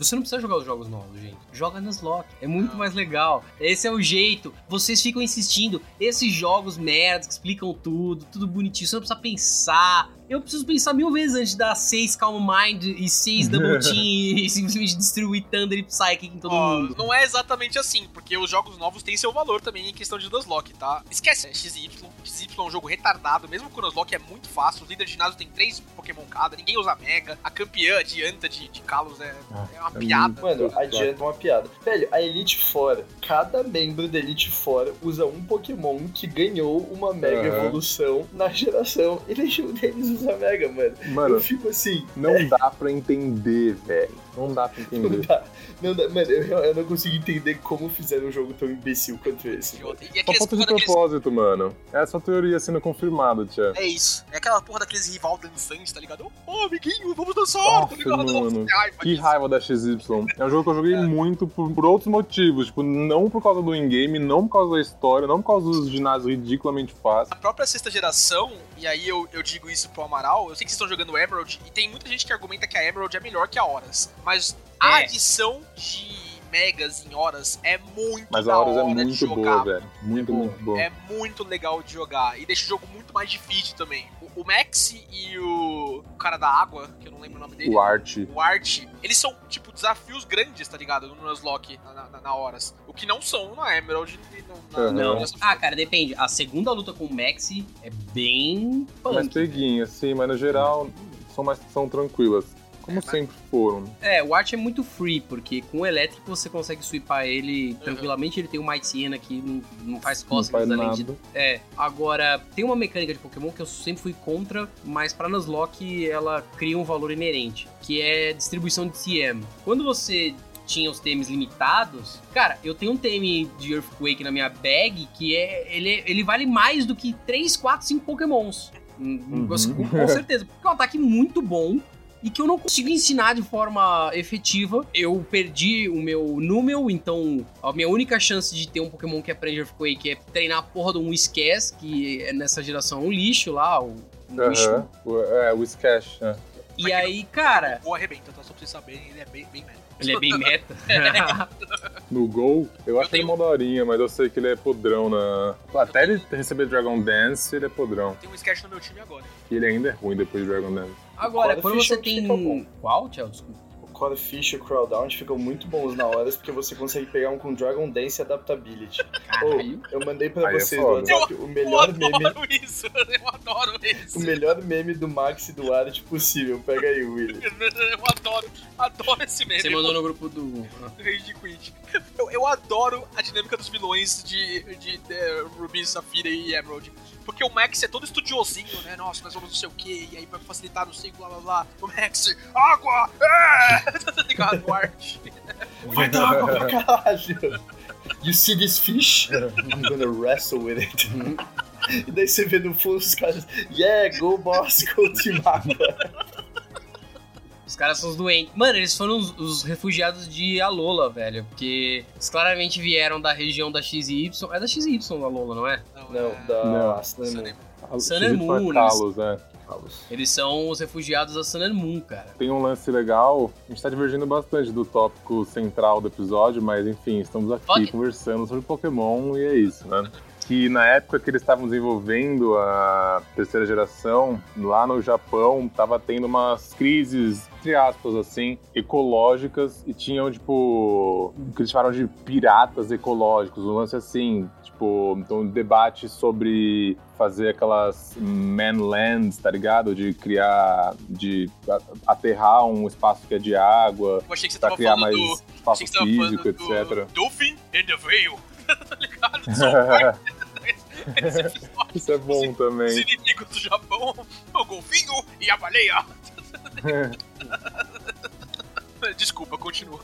Você não precisa jogar os jogos novos, gente. Joga nas lock. É muito mais legal. Esse é o jeito. Vocês ficam insistindo. Esses jogos merdas que explicam tudo, tudo bonitinho. Você não precisa pensar. Eu preciso pensar mil vezes antes de dar seis Calm Mind e seis Double Team e simplesmente distribuir Thunder e Psychic em todo Ó, mundo. não é exatamente assim, porque os jogos novos têm seu valor também em questão de Nuzlocke, tá? Esquece é XY. XY é um jogo retardado, mesmo que o Nuzlocke é muito fácil. Os líderes de ginásio tem três Pokémon cada, ninguém usa Mega. A campeã adianta de, de Kalos é, é uma é piada. Mano, adianta uma piada. Velho, a Elite Four, cada membro da Elite Four usa um Pokémon que ganhou uma Mega Aham. evolução na geração e nenhum deles Mega, mano. Mano, Eu fico assim, não dá pra entender, velho. Não dá pra não entender. dá. Não dá. Mano, eu, eu não consigo entender como fizeram um jogo tão imbecil quanto esse. mano. E Só falta de propósito, mano. É a sua teoria sendo confirmada, tia. É isso. É aquela porra daqueles rival dançantes, tá ligado? Ô, oh, amiguinho, vamos dançar, Nossa, tá ligado? Mano. que raiva Que raiva da XY. É um jogo que eu joguei muito por, por outros motivos. Tipo, não por causa do in-game, não por causa da história, não por causa dos ginásios ridiculamente fáceis. A própria sexta geração, e aí eu, eu digo isso pro Amaral, eu sei que vocês estão jogando Emerald, e tem muita gente que argumenta que a Emerald é melhor que a Horas. Mas a É. adição de megas em horas é muito Mas da a Horus é hora de muito jogar. boa, velho. Muito, É muito boa. É muito legal de jogar. E deixa o jogo muito mais difícil também. O, o Max e o, o cara da água, que eu não lembro o nome dele. O Art. O Art, eles são, tipo, desafios grandes, tá ligado? No Nuzlocke, na, na, na Horas. O que não são na Emerald na, na- Não. Ah, cara, depende. A segunda luta com o Maxi é bem Mais punk. peguinha, sim, mas no geral são mais são tranquilas. Como sempre foram. É, o Art é muito free, porque com o elétrico você consegue sweepar ele tranquilamente. Ele tem o Might Siena que não, não faz Não cócegas faz além de nada. É, agora, tem uma mecânica de Pokémon que eu sempre fui contra, mas pra Nuzlocke ela cria um valor inerente, que é distribuição de TM. Quando você tinha os TMs limitados, cara, eu tenho um TM de Earthquake na minha bag que é ele, ele vale mais do que 3, 4, 5 Pokémons. Hum, Uhum. com- Com certeza, porque é um ataque muito bom e que eu não consigo ensinar de forma efetiva. Eu perdi o meu Numel, então a minha única chance de ter um Pokémon que aprende Earthquake é treinar a porra de um Whiskash, que é nessa geração um lixo lá, o um. Aham. O- É, o Skash. É. E aí, cara, O arrebenta, tá? Só pra vocês saberem, ele é bem, bem meta. Ele é bem meta. No Gol, eu acho tenho- mó daorinha, mas eu sei que ele é podrão na. Até ele receber Dragon Dance, ele é podrão. Tem um sketch no meu time agora. E ele ainda é ruim depois de Dragon Dance. Agora, quando você tem. Qual, Tchau? Desculpa. O Core Fish e o Crowdown ficam muito bons na hora porque você consegue pegar um com Dragon Dance e Adaptability. Caralho. Oh, eu mandei pra Aí é vocês no. WhatsApp o Eu melhor meme, adoro isso, eu adoro isso. o melhor meme do Max e do Art possível. Pega aí, Willy. Eu adoro, adoro esse meme. Você mandou no grupo do. do Rage Quit. Eu, eu adoro a dinâmica dos vilões de, de, de Ruby, Safira e Emerald. Porque o Max é todo estudiosinho, né? Nossa, nós vamos não sei o que, e aí pra facilitar não sei, blá blá blá. O Max, água! É! tá ligado? O Art. Vai dar água pra caralho. You see this fish? I'm gonna wrestle with it. E daí você vê no fundo os caras, yeah, go boss, go team. Os caras são os doentes. Mano, eles foram os, os refugiados de Alola, velho. Porque eles claramente vieram da região da XY. É da XY a Alola, não é? Não, é... da Não. Sun and Moon. Eles são os refugiados da Sun and Moon, cara. Tem um lance legal, a gente tá divergindo bastante do tópico central do episódio, mas enfim, estamos aqui Pode. conversando sobre Pokémon e é isso, né? Que na época que eles estavam desenvolvendo a terceira geração, lá no Japão, tava tendo umas crises, entre aspas, assim, ecológicas e tinham, tipo, o que eles chamaram de piratas ecológicos, um lance assim, tipo, então debate sobre fazer aquelas manlands, tá ligado? De criar, de aterrar um espaço que é de água, Eu achei que você pra criar mais do. espaço físico, do etc. Dolphin and the Veil. tá ligado? Isso é bom Os também. inimigos do Japão, o golfinho e a baleia. Desculpa, continua.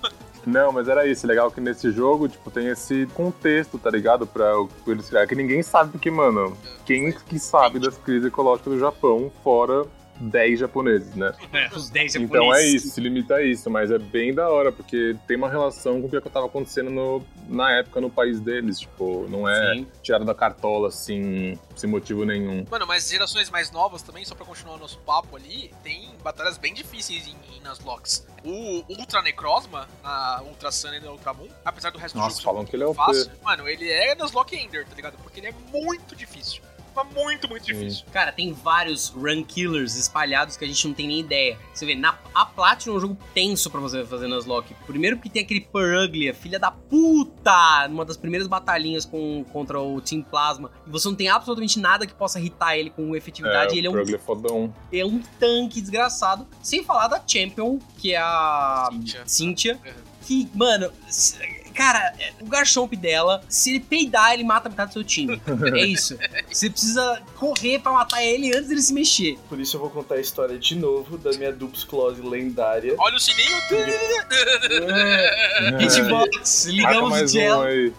Não, mas era isso. Legal que nesse jogo, tipo, tem esse contexto, tá ligado? Pra eles criarem. Que ninguém sabe, porque, mano, quem que sabe das crises ecológicas do Japão, fora 10 japoneses, né? Os 10 Então é isso, se limita a isso, mas é bem da hora, porque tem uma relação com o que tava acontecendo no- na época no país deles, tipo, não é Sim. tirado da cartola, assim, sem motivo nenhum. Mano, mas gerações mais novas também, só pra continuar o nosso papo ali, tem batalhas bem difíceis em, em Nuzlocke. O Ultra Necrozma, na Ultra Sun e na Ultra Moon, apesar do resto Nossa, do jogo falam que ele é OP. fácil, mano, ele é Nuzlocke Ender, tá ligado? Porque ele é muito difícil. Mas muito, muito difícil. Cara, tem vários run killers espalhados que a gente não tem nem ideia. Você vê, na, a Platinum é um jogo tenso pra você fazer Nuzlocke. Primeiro porque tem aquele Puruglia, filha da puta, numa das primeiras batalhinhas com, contra o Team Plasma. E você não tem absolutamente nada que possa irritar ele com efetividade. É, ele é um, é fodão. é um tanque desgraçado. Sem falar da Champion, que é a Cynthia. Cynthia. Uhum. Que, mano, cara, é, o garchomp dela, se ele peidar, ele mata metade do seu time. É isso. Você precisa correr pra matar ele antes dele se mexer. Por isso eu vou contar a história de novo da minha Dupes Close lendária. Olha o sininho. Hitbox, ligamos o um gel. aí.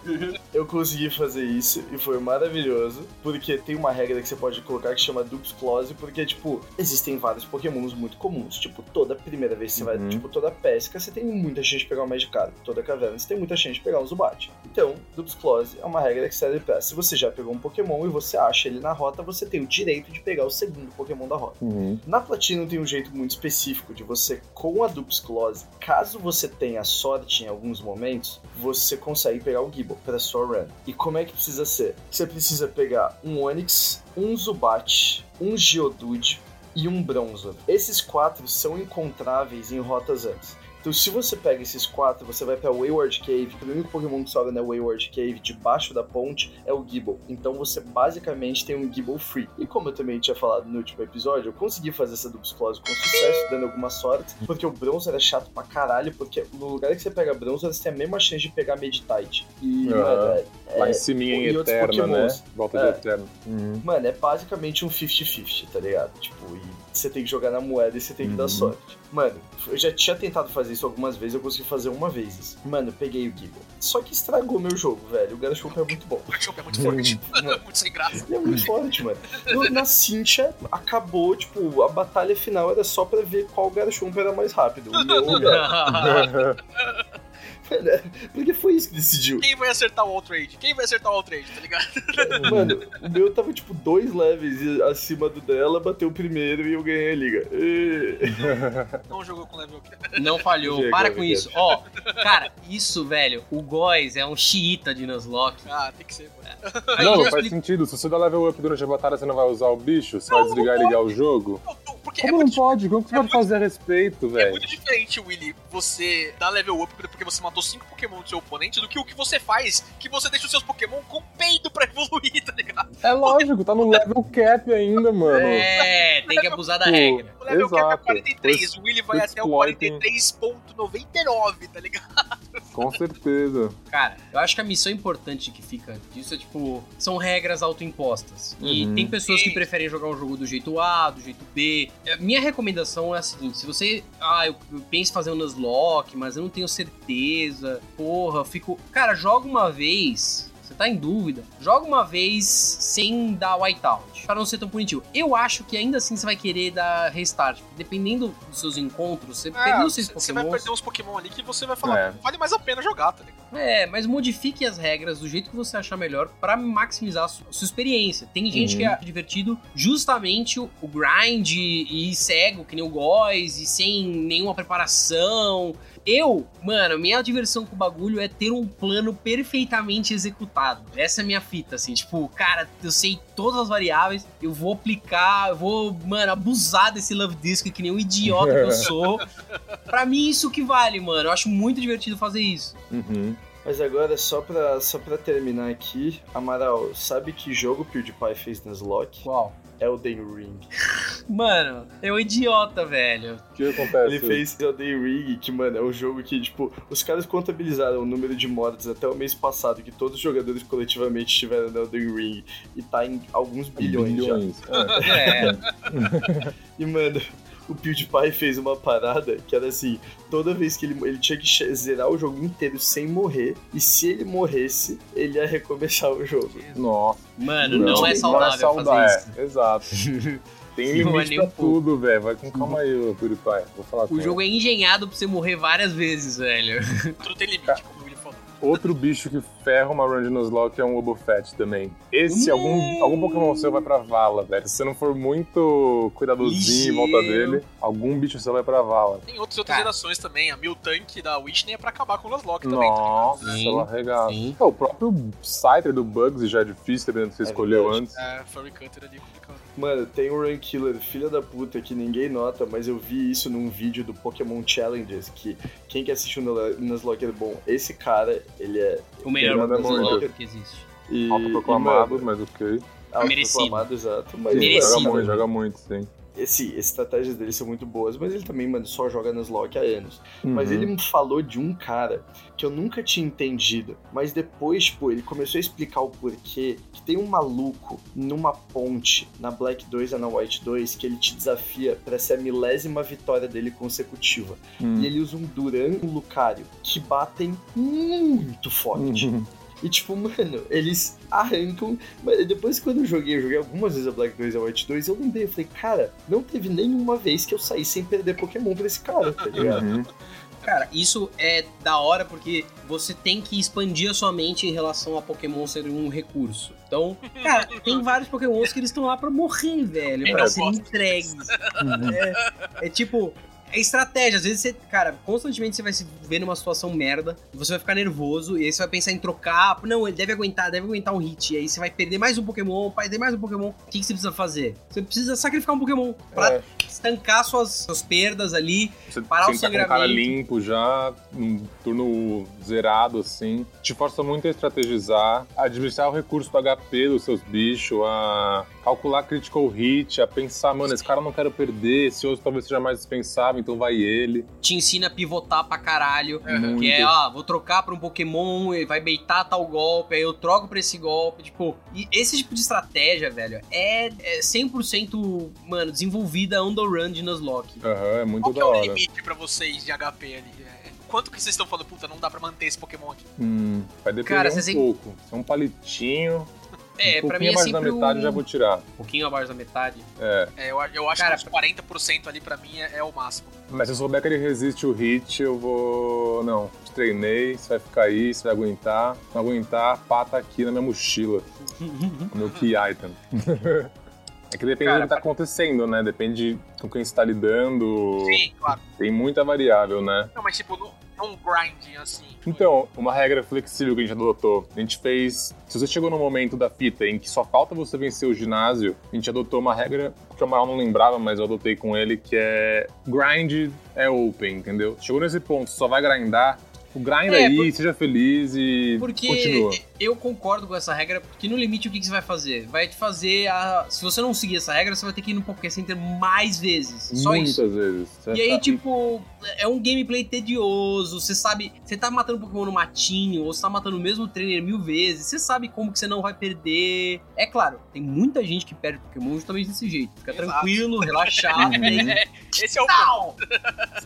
Eu consegui fazer isso e foi maravilhoso, porque tem uma regra que você pode colocar que chama Dupes Close, porque, tipo, existem vários pokémons muito comuns. Tipo, toda primeira vez que você Uhum. vai, tipo, toda pesca, você tem muita chance de pegar um Magikarp. Toda caverna, você tem muita chance de pegar um Zubat. Então, Dupes Close é uma regra que serve pra, se você já pegou um pokémon e você acha ele na rota, você tem o direito de pegar o segundo pokémon da rota. Uhum. Na Platinum tem um jeito muito específico de você, com a Dupes Close, caso você tenha sorte em alguns momentos, você consegue pegar o Gible para sua run. E como é que precisa ser? Você precisa pegar um Onix, um Zubat, um Geodude e um Bronzor. Esses quatro são encontráveis em rotas antes. Então, se você pega esses quatro, você vai pra Wayward Cave, que o único Pokémon que sobra na Wayward Cave, debaixo da ponte, é o Gible. Então, você basicamente tem um Gible free. E como eu também tinha falado no último episódio, eu consegui fazer essa Dupes Close com sucesso, dando alguma sorte, porque o Bronzor é chato pra caralho, porque no lugar que você pega Bronzor, você tem a mesma chance de pegar Meditite. E, Ah. mano, é, Lá é- em cima em e outros Eterna, né? Volta É. de Eterna. Uhum. Mano, é basicamente um 50-50, tá ligado? Tipo, e você tem que jogar na moeda e você tem que dar Uhum. sorte. Mano, eu já tinha tentado fazer isso algumas vezes, eu consegui fazer uma vez isso. Mano, eu peguei o Gible. Só que estragou meu jogo, velho. O Garchomp é muito bom. O Garchomp é muito forte. muito sem graça. Ele é muito forte, mano. No- na Cintia, acabou, tipo, a batalha final era só pra ver qual Garchomp era mais rápido. O meu, o. Porque foi isso que decidiu. Quem vai acertar o Outrage? Quem vai acertar o Outrage, tá ligado? Mano, o meu tava tipo dois levels acima do dela, bateu o primeiro e eu ganhei a liga. E... Não jogou com level Não falhou, Chega, para com isso. Ó, cara, isso, velho, o Góis é um xiita de Nuzlocke. Ah, tem que ser, mano. Aí Não, faz explico- sentido. Se você dá level up durante a batalha, você não vai usar o bicho? Você vai Não, desligar e ligar o jogo? Não, não, Porque é Como não muito, pode? Como que você é pode fazer a respeito, é velho? muito diferente, Willy, você dar level up porque você matou cinco Pokémon do seu oponente do que o que você faz, que você deixa os seus Pokémon com peido pra evoluir, tá ligado? É lógico, tá no level cap ainda, mano. É, tem que abusar da regra. O level cap é Exato. 43, o Willy vai Pois até o exploitem. 43.99, tá ligado? Com certeza. Cara, eu acho que a missão importante que fica disso é, tipo, são regras autoimpostas. E Uhum. tem pessoas que preferem jogar um jogo do jeito A, do jeito B. É, Minha recomendação é a seguinte: se você. Ah, eu eu penso em fazer um Nuzlocke, mas eu não tenho certeza. Porra, eu fico. Cara, joga uma vez. Você tá em dúvida? Joga uma vez sem dar whiteout, pra não ser tão punitivo. Eu acho que ainda assim você vai querer dar restart. Dependendo dos seus encontros, você perdeu seus É, você vai Pokémon. perder uns Pokémon ali que você vai falar, É. vale mais a pena jogar, tá ligado? É, mas modifique as regras do jeito que você achar melhor pra maximizar a su- sua experiência. Tem gente Uhum. que acha divertido justamente o, o grind e cego, que nem o Góis, e sem nenhuma preparação. Eu, mano, minha diversão com o bagulho é ter um plano perfeitamente executado. Essa é a minha fita, assim. Tipo, cara, eu sei todas as variáveis, eu vou aplicar, eu vou, mano, abusar desse Love Disc que nem um idiota que eu sou. pra mim, isso que vale, mano. Eu acho muito divertido fazer isso. Uhum. Mas agora, só pra, só pra terminar aqui, Amaral, sabe que jogo o PewDiePie fez no Nuzlocke? Qual? Elden Ring. Mano, é um idiota, velho. O que acontece? Ele fez Elden Ring, que, mano, é um jogo que, tipo, os caras contabilizaram o número de mortes até o mês passado, que todos os jogadores coletivamente tiveram no Elden Ring, e tá em alguns bilhões, já. bilhões. É. É. E, mano, o PewDiePie fez uma parada que era assim: toda vez que ele, ele tinha que zerar o jogo inteiro sem morrer, e se ele morresse, ele ia recomeçar o jogo. Nossa. Mano, não, é não saudável saudável, fazer isso. É, exato. Tem Não é limite nem pra tudo, velho. Vai com calma aí, PewDiePie. Vou falar com O ele. jogo é engenhado pra você morrer várias vezes, velho. Tudo tem limite. Outro bicho que ferra uma run de Nuzlocke é um Obofet também. Esse, algum, algum Pokémon seu vai pra vala, velho. Se você não for muito cuidadosinho em volta dele, algum bicho seu vai pra vala. Tem outras outras Cara. gerações também. A Miltank da Whitney é pra acabar com o Nuzlocke também, tá ligado? Nossa, Sim, ela arregaça. sim. Pô, o próprio Scyther do Bugs já é difícil, dependendo do que você É escolheu verdade. antes. É, Furry Cutter ali é complicado. Mano, tem um Run Killer, filha da puta, que ninguém nota, mas eu vi isso num vídeo do Pokémon Challenges, que quem que assiste o Nuzlocke é bom. Esse cara, ele é O melhor Ele manda Nuzlocke que existe. E, Autoproclamado, mas ok. autoproclamado, exato. Mas, Sim, Merecido. joga muito, joga muito, sim. Esse, as estratégias dele são muito boas, mas ele também, mano, só joga Nuzlocke há anos. Mas Uhum. ele me falou de um cara que eu nunca tinha entendido. Mas depois, tipo, ele começou a explicar o porquê. Que tem um maluco numa ponte, na Black 2 e na White 2, que ele te desafia pra ser a milésima vitória dele consecutiva. Hum. E ele usa um Duran e um Lucario que batem muito forte. Uhum. E tipo, mano, eles arrancam. Mas depois quando eu joguei, eu joguei algumas vezes a Black 2 e a White 2, eu lembrei, eu falei, cara, não teve nenhuma vez que eu saí sem perder Pokémon pra esse cara, tá ligado? Uhum. Cara, isso é da hora porque você tem que expandir a sua mente em relação a Pokémon ser um recurso. Então, cara, tem vários Pokémons que eles estão lá pra morrer, velho, Eu pra serem entregues. É, é tipo, é estratégia. Às vezes você, cara, constantemente você vai se ver numa situação merda, você vai ficar nervoso, e aí você vai pensar em trocar. Não, ele deve aguentar, deve aguentar um hit. E aí você vai perder mais um Pokémon, perder mais um Pokémon. O que, que você precisa fazer? Você precisa sacrificar um Pokémon pra É, estancar suas, suas perdas ali. você parar o tem que estar com o cara sangramento. limpo já, num turno zerado, assim. Te força muito a estrategizar, a administrar o recurso do HP dos seus bichos, a calcular critical hit, a pensar, mano, esse cara eu não quero perder, esse outro talvez seja mais dispensável, então vai ele. Te ensina a pivotar pra caralho. Muito. Que é, ah, vou trocar pra um Pokémon, ele vai beitar tal golpe, aí eu troco pra esse golpe. Tipo, e esse tipo de estratégia, velho, é, é 100%, mano, desenvolvida on the run de Nuzlocke. Aham, é muito Qual que da é o hora. limite pra vocês de HP ali? É, Quanto que vocês estão falando, puta, não dá pra manter esse Pokémon aqui? Hum, vai depender Cara, um pouco. Se é um palitinho, É, um pra mim é pouquinho abaixo da metade o- já vou tirar. Um pouquinho abaixo da metade. É. É, eu, eu acho Cara, que uns 40% ali pra mim é, é o máximo. Mas se eu souber que ele resiste o hit, eu vou. Não, te treinei, você vai ficar aí, você vai aguentar. Não aguentar, pá, tá aqui na minha mochila. no meu key item. É que depende Cara, do que tá acontecendo, né? Depende com quem você tá lidando. Sim, claro. Tem muita variável, né? Não, mas tipo, não, não grinding assim. Então, uma regra flexível que a gente adotou. A gente fez. Se você chegou no momento da fita em que só falta você vencer o ginásio, a gente adotou uma regra que o Amaral não lembrava, mas eu adotei com ele, que é grind é open, entendeu? Chegou nesse ponto, só vai grindar. O grind É, aí, por- seja feliz e Porque continua. Eu concordo com essa regra, porque no limite o que, que você vai fazer? Vai te fazer a. Se você não seguir essa regra, você vai ter que ir no Poké Center mais vezes. Só Muitas isso. vezes. Você E aí, tá- tipo, é um gameplay tedioso. Você sabe, você tá matando Pokémon no matinho, ou você tá matando o mesmo trainer mil vezes. Você sabe como que você não vai perder. É claro, tem muita gente que perde Pokémon justamente desse jeito. Fica Exato. tranquilo, relaxado. Uhum. esse é o Tal!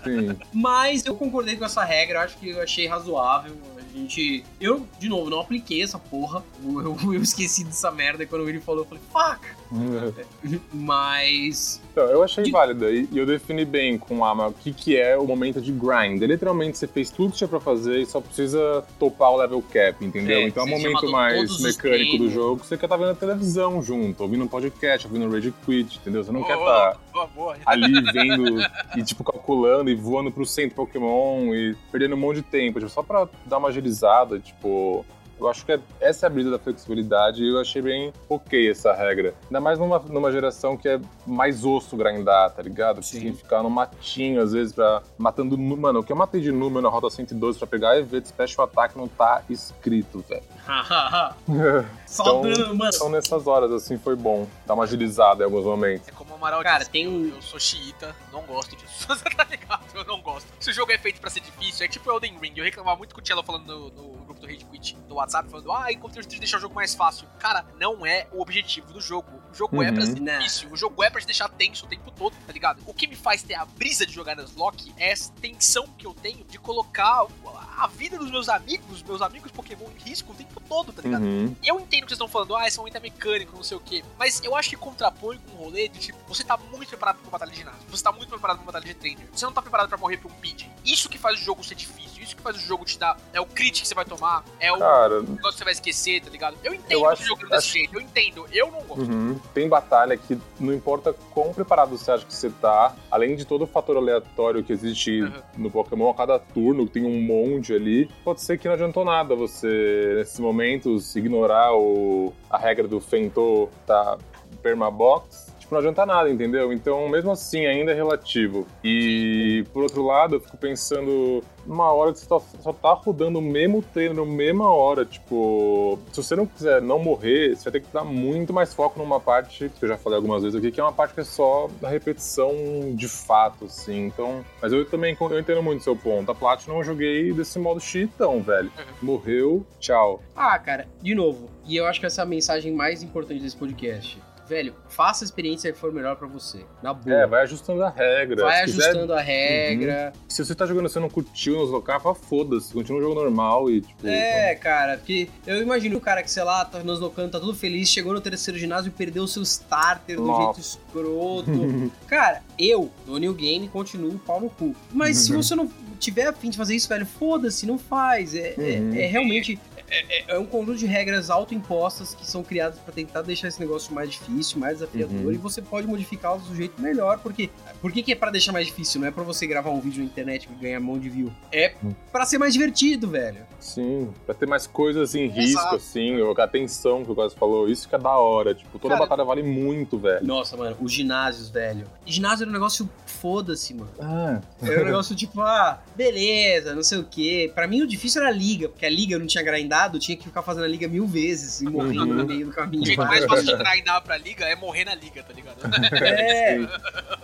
Sim. Mas eu concordei com essa regra, eu acho que eu achei razoável. A gente. Eu, de novo, não apliquei essa porra. Eu, eu- eu esqueci dessa merda e quando ele falou, eu falei, fuck! Mas. Então, eu achei De- válida e eu defini bem com a Ama o que, que é o momento de grind. É literalmente você fez tudo que tinha pra fazer e só precisa topar o level cap, entendeu? É, então é um momento mais mecânico do jogo que você quer estar vendo a televisão junto, ouvindo um podcast, ouvindo um Rage Quit, entendeu? Você não quer estar boa. ali vendo e tipo calculando e voando pro centro Pokémon e perdendo um monte de tempo, tipo, só pra dar uma agilizada, tipo. Eu acho que é- essa é a brisa da flexibilidade e eu achei bem ok essa regra. Ainda mais numa, numa geração que é mais osso grindar, tá ligado? Que Sim. tem que ficar no matinho, às vezes, pra. Matando. Mano, o que eu matei de número na rota 112 pra pegar EV de Special Attack não tá escrito, velho. Só Então, dando, mano. Então nessas horas, assim, foi bom. Dar uma agilizada em alguns momentos. É como o Amaral Cara, disse, tem um- eu, sou xiita, não gosto disso. tá ligado? Eu não gosto. Se o jogo é feito pra ser difícil, é tipo Elden Ring. Eu reclamava muito com o Cello falando no, no do Rage Quit do WhatsApp, falando, ah, de deixar o jogo mais fácil. Cara, não é o objetivo do jogo. O jogo é pra Uhum. ser Né. difícil. O jogo é pra te deixar tenso o tempo todo, tá ligado? O que me faz ter a brisa de jogar Nuzlocke é essa tensão que eu tenho de colocar a vida dos meus amigos, meus amigos Pokémon em risco o tempo todo, tá ligado? Uhum. Eu entendo que vocês estão falando, ah, esse momento é mecânico, não sei o quê. Mas eu acho que contrapõe com um rolê de tipo, você tá muito preparado pra uma batalha de ginásio. Você tá muito preparado pra uma batalha de trainer. Você não tá preparado pra morrer pra um pid. Isso que faz o jogo ser difícil. Isso que faz o jogo te dar. É o crit que você vai tomar. É o Cara, negócio que você vai esquecer, tá ligado? Eu entendo Eu que acho- o jogo é desse acho- jeito. Eu entendo. Eu não gosto. Uhum. Tem batalha que não importa quão preparado você acha que você tá, além de todo o fator aleatório que existe Uhum. no Pokémon, a cada turno tem um monte ali, pode ser que não adiantou nada você, nesses momentos, ignorar o, a regra do Fento tá permabox. Tipo, não adianta nada, entendeu? Então, mesmo assim, ainda é relativo. E, por outro lado, eu fico pensando numa hora que você só, só tá rodando o mesmo treino, mesma hora. Tipo, se você não quiser não morrer, você vai ter que dar muito mais foco numa parte, que eu já falei algumas vezes aqui, que é uma parte que é só da repetição de fato, assim. Então, mas eu também eu entendo muito o seu ponto. A Platinum eu joguei desse modo cheatão, velho. Morreu, tchau. Ah, cara, de novo. E eu acho que essa é a mensagem mais importante desse podcast. Velho, faça a experiência que for melhor pra você. Na boa. É, vai ajustando a regra. Vai Se quiser- ajustando a regra. Se você tá jogando e você não curtiu nos locais, fala foda-se, continua um jogo normal e tipo. É, cara, porque eu imagino o cara que, sei lá, tá nos locando, tá tudo feliz, chegou no terceiro ginásio e perdeu o seu starter do Nossa. jeito escroto. cara, eu, do New Game, continuo pau no cu. Mas se Uhum. você não tiver afim de fazer isso, velho, foda-se, não faz. É, é- Uhum. é realmente. É, é- é um conjunto de regras autoimpostas que são criadas pra tentar deixar esse negócio mais difícil, mais desafiador, Uhum. e você pode modificá-los do jeito melhor, porque por que, que é pra deixar mais difícil? Não é pra você gravar um vídeo na internet que ganha mão de view. É Hum. pra ser mais divertido, velho. Sim, pra ter mais coisas em risco, Exato. assim, atenção que o quase falou, isso que é da hora. Tipo, toda Cara, batalha vale muito, velho. Nossa, mano, os ginásios, velho. Ginásio era um negócio foda-se, mano. Ah, Era um negócio tipo, ah, beleza, não sei o quê. Pra mim o difícil era a liga, porque a liga eu não tinha grindado, eu tinha que ficar fazendo a liga mil vezes e morrendo Uhum. no meio do caminho. O jeito mais fácil de grindar pra liga é morrer na liga, tá ligado? É.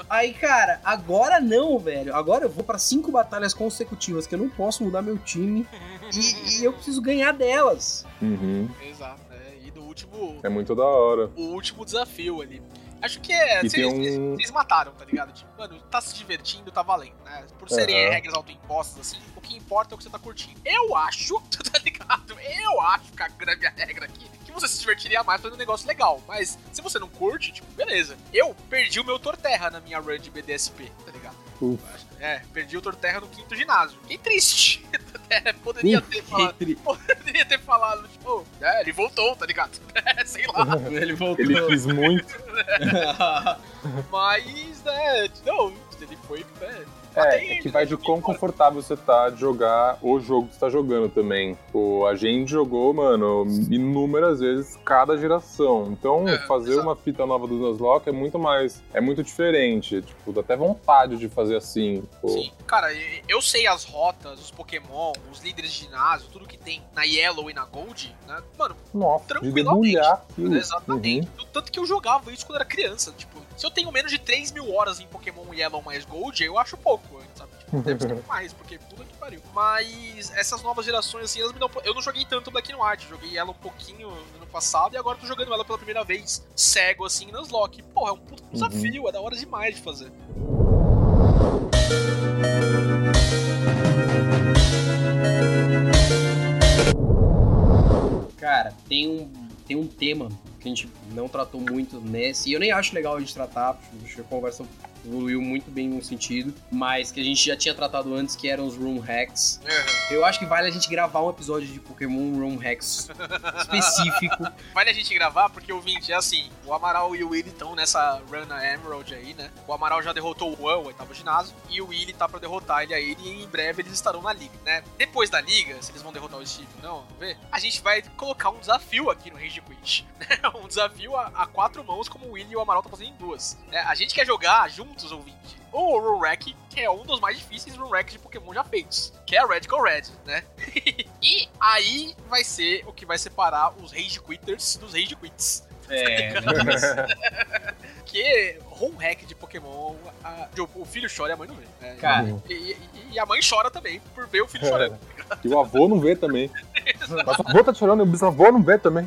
Aí, cara, agora não, velho. Agora eu vou pra cinco batalhas consecutivas que eu não posso mudar meu time e, e eu preciso ganhar delas. uhum. Exato, né? E no último. É muito da hora. O último desafio ali. Acho que é. Vocês um- mataram, tá ligado? Tipo, mano, tá se divertindo, tá valendo, né? Por serem Aham. regras autoimpostas, assim, o que importa é o que você tá curtindo. Eu acho, tá ligado? Eu acho, cagando a minha regra aqui, que você se divertiria mais fazendo um negócio legal. Mas se você não curte, tipo, beleza. Eu perdi o meu Torterra na minha run de BDSP, tá ligado? É, perdi o Torterra no quinto ginásio. Fiquei triste. É, poderia ter falado. Poderia ter falado, tipo, é, ele voltou, tá ligado? É, sei lá. Ele voltou. Ele quis muito. Mas, né, não, ele foi. Né, É, é que vai de quão confortável você tá de jogar o jogo que você tá jogando também. Pô, a gente jogou, mano, inúmeras vezes cada geração. Então, É, fazer exato. uma fita nova do Nuzlocke é muito mais. É muito diferente. Tipo, dá até vontade de fazer assim. Pô. Sim. Cara, eu sei as rotas, os Pokémon, os líderes de ginásio, tudo que tem na Yellow e na Gold, né? Mano, Nossa, de Tranquilamente. debulhar aquilo. exatamente. Uhum. Tanto que eu jogava isso quando era criança. Tipo, se eu tenho menos de 3 mil horas em Pokémon Yellow mais Gold, eu acho pouco, sabe? Tipo, deve ser mais, porque puta que pariu. Mas essas novas gerações, assim, elas me dão. Eu não joguei tanto Black and White, joguei ela um pouquinho no ano passado e agora tô jogando ela pela primeira vez cego, assim, nas Lock. Porra, é um puto desafio, é da hora demais de fazer. Cara, tem um, tem um tema que a gente não tratou muito nesse, e eu nem acho legal a gente tratar, acho que a conversa evoluiu muito bem no sentido, mas que a gente já tinha tratado antes, que eram os room hacks. Eu acho que vale a gente gravar um episódio de Pokémon room hacks específico. Vale a gente gravar porque o 20 é assim: o Amaral e o Willy estão nessa run na Emerald aí, né? O Amaral já derrotou o Juan, o oitavo ginásio, e o Willy tá pra derrotar ele aí, e em breve eles estarão na liga, né? Depois da liga, se eles vão derrotar o Steve ou não, vamos ver. A gente vai colocar um desafio aqui no Rage Quit. né? um desafio a, a quatro mãos, como o Willy e o Amaral estão fazendo em duas. É, a gente quer jogar juntos, ouvinte. O Rune Rack, que é um dos mais difíceis Rune Racks de Pokémon já feitos, que é a Radical Red, né? e aí vai ser o que vai separar os Rage Quitters dos Rage Quits. É, Que home hack de Pokémon, a- o filho chora e a mãe não vê. né? cara, E, e- e a mãe chora também por ver o filho chorando. E o avô não vê também. Mas o avô tá chorando e o bisavô não vê também.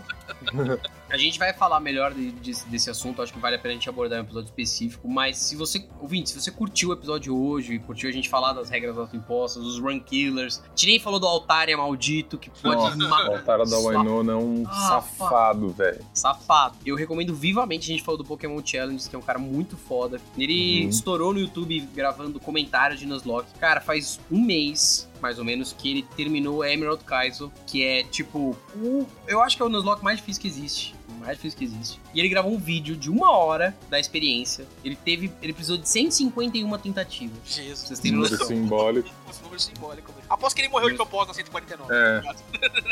A gente vai falar melhor de- de- desse assunto, acho que vale a pena a gente abordar um episódio específico, mas se você, ouvinte, se você curtiu o episódio hoje, curtiu a gente falar das regras autoimpostas, dos run killers, a gente nem falou do Altaria maldito, que pode Nossa, matar o Altara da Wainona é um Ah, safado, velho. Safado. Eu recomendo vivamente, a gente falou do Pokémon Challenge, que é um cara muito foda. Ele Uhum. estourou no YouTube gravando comentários de Nuzlocke. Cara, faz um mês, mais ou menos, que ele terminou o Emerald Kaizo, que é tipo o. Eu acho que é o Nuzlocke mais difícil que existe. Mais difícil que existe. E ele gravou um vídeo de uma hora da experiência. Ele teve. Ele precisou de 151 tentativas. Jesus. vocês Número noção. simbólico. Esse número simbólico. Após que ele morreu de propósito na 149. É.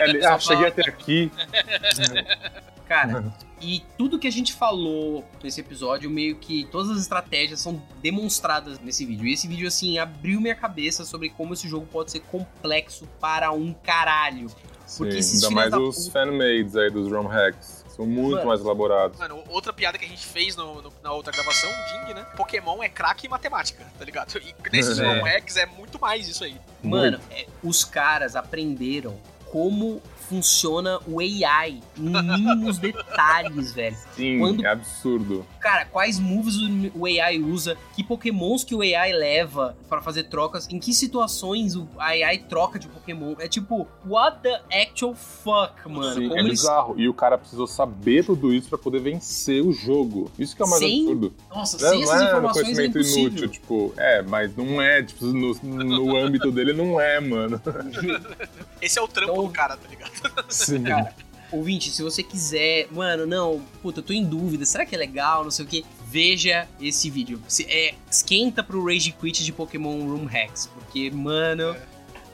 É, ele- ah, cheguei até aqui. Cara, e tudo que a gente falou nesse episódio, meio que todas as estratégias são demonstradas nesse vídeo. E esse vídeo, assim, abriu minha cabeça sobre como esse jogo pode ser complexo para um caralho. Porque Sim, esses ainda mais os puta- fanmades aí dos ROM hacks. São muito Mano. mais elaborados. Mano, outra piada que a gente fez no- no- na outra gravação, o Ding, né? Pokémon é craque em matemática, tá ligado? E nesses É. ROM hacks é muito mais isso aí. Mano, é, os caras aprenderam como funciona o AI em mínimos detalhes, velho. Sim, quando- é absurdo. Cara, quais moves o AI usa, que pokémons que o AI leva pra fazer trocas, em que situações o AI troca de pokémon. É tipo, what the actual fuck, mano? Sim, Como é eles... bizarro. E o cara precisou saber tudo isso pra poder vencer o jogo. Isso que é o mais Sem absurdo. Nossa, Não, sem não essas é informações é conhecimento impossível. inútil, tipo, é, mas não é, tipo, no, no âmbito dele não é, mano. Esse é o trampo Então- do cara, tá ligado? Sim. Cara, ouvinte, se você quiser, mano, não, puta, eu tô em dúvida, será que é legal, não sei o que, veja esse vídeo. Se, é, esquenta pro Rage Quit de Pokémon Room Hacks, porque, mano,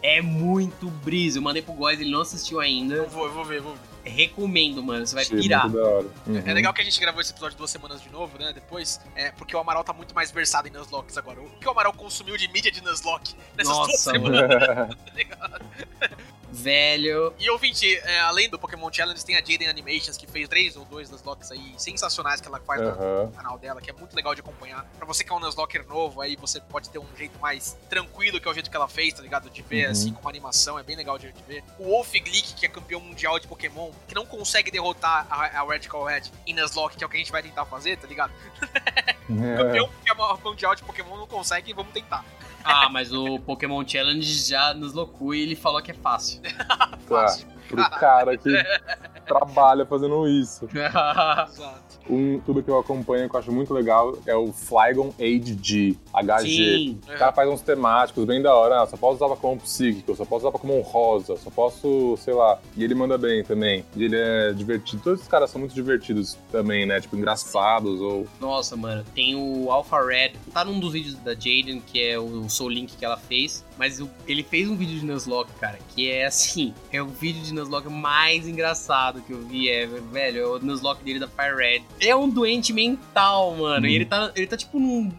é, muito brisa. Eu mandei pro Góis, ele não assistiu ainda. Eu vou, eu vou ver, vou ver. Recomendo, mano, você vai Achei pirar. muito da hora. Uhum. É legal que a gente gravou esse episódio duas semanas de novo, né? Depois, é porque o Amaral tá muito mais versado em Nuzlocke agora. O que o Amaral consumiu de mídia de Nuzlocke nessas duas Nossa, semanas? mano. Velho, E ouvinte, é, além do Pokémon Challenge, tem a Jaden Animations, que fez três ou dois Nuzlocks aí sensacionais que ela faz no Aham. canal dela, que é muito legal de acompanhar. Pra você que é um Nuzlocker novo, aí você pode ter um jeito mais tranquilo, que é o jeito que ela fez, tá ligado? De ver, Uhum. assim, com uma animação, é bem legal de, de ver. O Wolf Glick, que é campeão mundial de Pokémon, que não consegue derrotar a, a Radical Red em Nuzlocke, que é o que a gente vai tentar fazer, tá ligado? É. Campeão que é mundial de Pokémon não consegue, vamos tentar. ah, mas o Pokémon Challenge já nos loucou e ele falou que é fácil. Tá, pro cara que. trabalha fazendo isso. Exato. Um youtuber que eu acompanho que eu acho muito legal é o Flygon HG, HG. Sim. O cara faz uns temáticos bem da hora. Ah, só posso usar Pokémon psíquico, só posso usar Pokémon rosa, só posso, sei lá. E ele manda bem também. E ele é divertido. Todos esses caras são muito divertidos também, né? Tipo, engraçados ou. Nossa, mano, tem o Alpha Red. Tá num dos vídeos da Jaden, que é o Soul Link que ela fez. Mas ele fez um vídeo de Nuzlocke, cara, que é assim, é o vídeo de Nuzlocke mais engraçado que eu vi, é, velho, é o Nuzlocke dele da Fire Red. É um doente mental, mano, Hum. e ele tá, ele tá tipo num...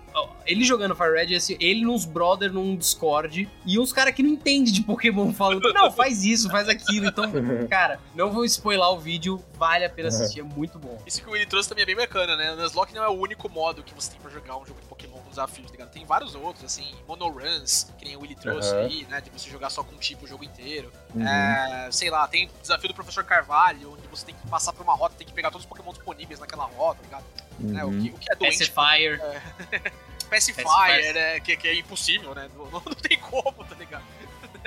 Ele jogando Fire Red, assim, ele nos brother num Discord, e uns caras que não entendem de Pokémon falando, não, faz isso, faz aquilo, então, cara, não vou spoiler o vídeo, vale a pena assistir, é muito bom. Isso que o Willy trouxe também é bem bacana, né? O Nuzlocke não é o único modo que você tem pra jogar um jogo de Pokémon desafios, tá ligado? Tem vários outros, assim, monoruns, que nem o Willy trouxe Aham. aí, né? De você jogar só com um tipo o jogo inteiro. Uhum. É, sei lá, tem o desafio do Professor Carvalho, onde você tem que passar por uma rota, tem que pegar todos os Pokémon disponíveis naquela rota, tá ligado? Né? O, Uhum. que, o que é doente Pacifier, Pacifier, Pacifier. né? Que, que é impossível, né? Não, não tem como, tá ligado?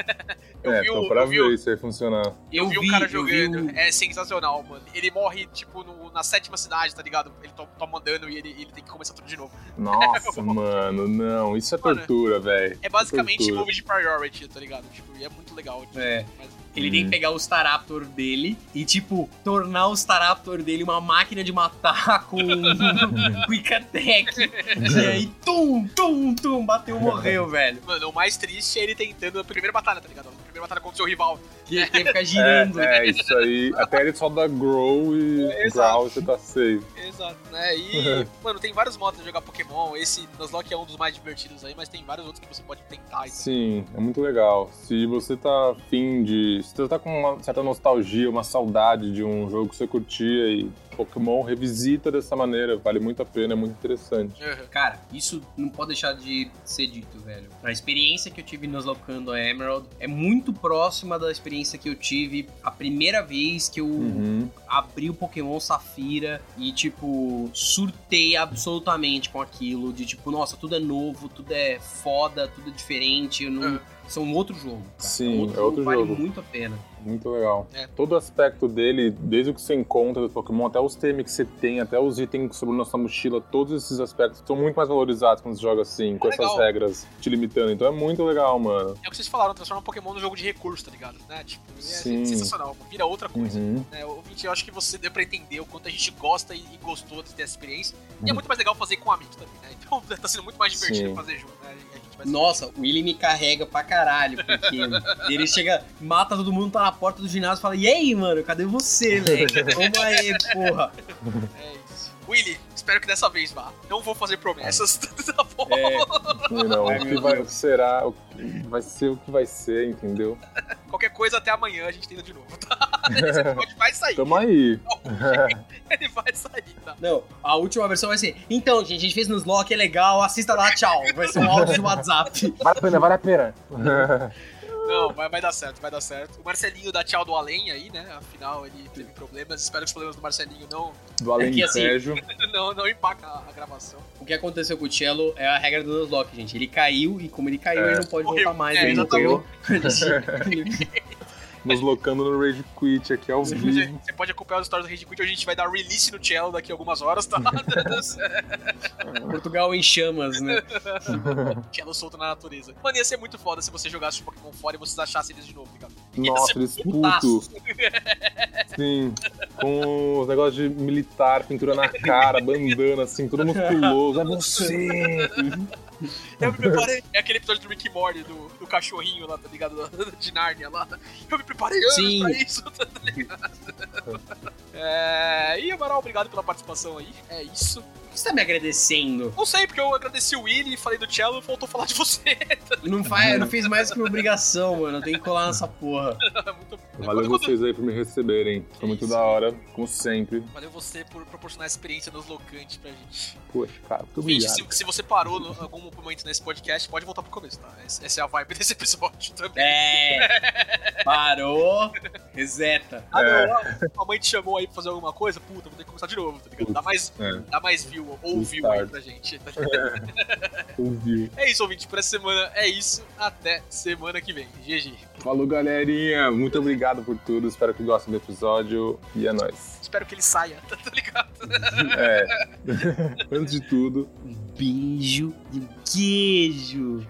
Eu É, vi então o- pra eu vi ver o- isso aí funcionar. Eu, vi um cara eu vi jogando, o- é sensacional, mano. Ele morre, tipo, no- na sétima cidade, tá ligado? Ele to- toma dano e ele, ele tem que começar tudo de novo. Nossa, mano, não. Isso é Mano, tortura, velho. É basicamente Tortura. move de priority, tá ligado? Tipo, e é muito legal. tipo, É. mas- Ele tem que pegar o Staraptor dele e, tipo, tornar o Staraptor dele uma máquina de matar com um Quick Attack. E aí, tum, tum, tum, bateu, morreu, velho. Mano, o mais triste é ele tentando a primeira batalha, tá ligado? A primeira batalha contra o seu rival. Que ele tem que ficar girando. É, é, isso aí. Até ele só dá grow e Exato. growl e você tá safe. Exato, né? E, mano, tem vários modos de jogar Pokémon. Esse Nuzlocke é um dos mais divertidos aí, mas tem vários outros que você pode tentar. e- Sim, é muito legal. Se você tá afim de. Se você tá com uma certa nostalgia, uma saudade de um jogo que você curtia e Pokémon revisita dessa maneira, vale muito a pena, é muito interessante. Uhum. Cara, isso não pode deixar de ser dito, velho. A experiência que eu tive nos locando a Emerald é muito próxima da experiência que eu tive a primeira vez que eu Uhum. abri o Pokémon Safira e, tipo, surtei absolutamente com aquilo. De tipo, nossa, tudo é novo, tudo é foda, tudo é diferente. Eu não... Uhum. São um outro jogo. cara. Sim, um outro é outro jogo, vale jogo. muito a pena. Muito legal. É. Todo aspecto dele, desde o que você encontra do Pokémon, até os TM que você tem, até os itens sobre na sua mochila, todos esses aspectos são muito mais valorizados quando você joga assim, com essas legal. regras te limitando. Então é muito legal, mano. É o que vocês falaram, transforma Pokémon num jogo de recurso, tá ligado? Né? Tipo, é Sim. sensacional. Vira outra coisa. Uhum. né? Ouvinte, eu acho que você deu pra entender o quanto a gente gosta e, gostou de ter essa experiência. E é Uhum. muito mais legal fazer com amigos também, né? Então tá sendo muito mais divertido Sim. fazer junto, né? Nossa, o Willy me carrega pra caralho, porque ele chega, mata todo mundo, tá na porta do ginásio e fala: E aí, mano, cadê você, velho? Vamos aí, porra. É isso. Willy, espero que dessa vez vá. Não vou fazer promessas, tá bom? É, Não, o que vai, será, o que vai ser o que vai ser, entendeu? Qualquer coisa até amanhã a gente tenta de novo, tá? Esse episódio vai sair. Tamo aí. Ele vai sair, tá? Não, a última versão vai ser: Então, gente, a gente fez nos lock, é legal, assista lá, tchau. Vai ser um áudio de WhatsApp. Vale a pena, vale a pena. Não, vai, vai dar certo, vai dar certo. O Marcelinho dá tchau do além aí, né? Afinal, ele teve problemas. Espero que os problemas do Marcelinho não, Do É que assim- não, não impactem a, a gravação. O que aconteceu com o Cello é a regra do Nuzlocke, gente. Ele caiu e, como ele caiu, É. ele não pode Morreu. voltar mais. É, ele exatamente. morreu. Nos locando no Rage Quit aqui ao Você, vivo. você pode acompanhar os stories do Rage Quit, hoje a gente vai dar release no Cello daqui a algumas horas, tá? Portugal em chamas, né? Cello solto na natureza. Mano, ia ser muito foda se você jogasse os Pokémon fora e vocês achassem eles de novo, ligado? Ia Nossa, eles putos. Sim. Com os negócios de militar, pintura na cara, bandana, assim, todo musculoso. É você! Eu me preparei. É aquele episódio do Rick Morty, do, do cachorrinho lá, tá ligado? De Narnia lá. Eu me preparei anos Sim. pra isso, tá ligado? É... E, Amaral, obrigado pela participação aí. É isso. Que você tá me agradecendo? Não sei, porque eu agradeci o Willy, falei do Cello, faltou falar de você. Não, faz, não fiz mais que minha obrigação, mano. Eu tenho que colar nessa porra. muito Valeu Quando- vocês aí por me receberem. Foi muito Isso. da hora, como sempre. Valeu você por proporcionar experiência nos locantes pra gente. Poxa, cara, muito Ouvinte, obrigado. se, se você parou em algum momento nesse podcast, pode voltar pro começo, tá? Essa essa é a vibe desse episódio também. É. Parou. Reseta. Ah, É. não, a mãe te chamou aí pra fazer alguma coisa? Puta, vou ter que começar de novo, tá ligado? Dá mais, É, dá mais view, ou Full view aí pra gente. ligado? ouviu. É isso, ouvinte, por essa semana é isso. Até semana que vem. GG. Falou, galerinha. Muito obrigado por tudo. Espero que gostem do episódio. E é nóis. Espero que ele saia, tá ligado? É. Antes de tudo, Um beijo e um queijo.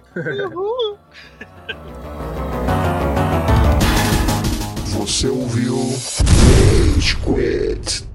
Você ouviu Rage Quit.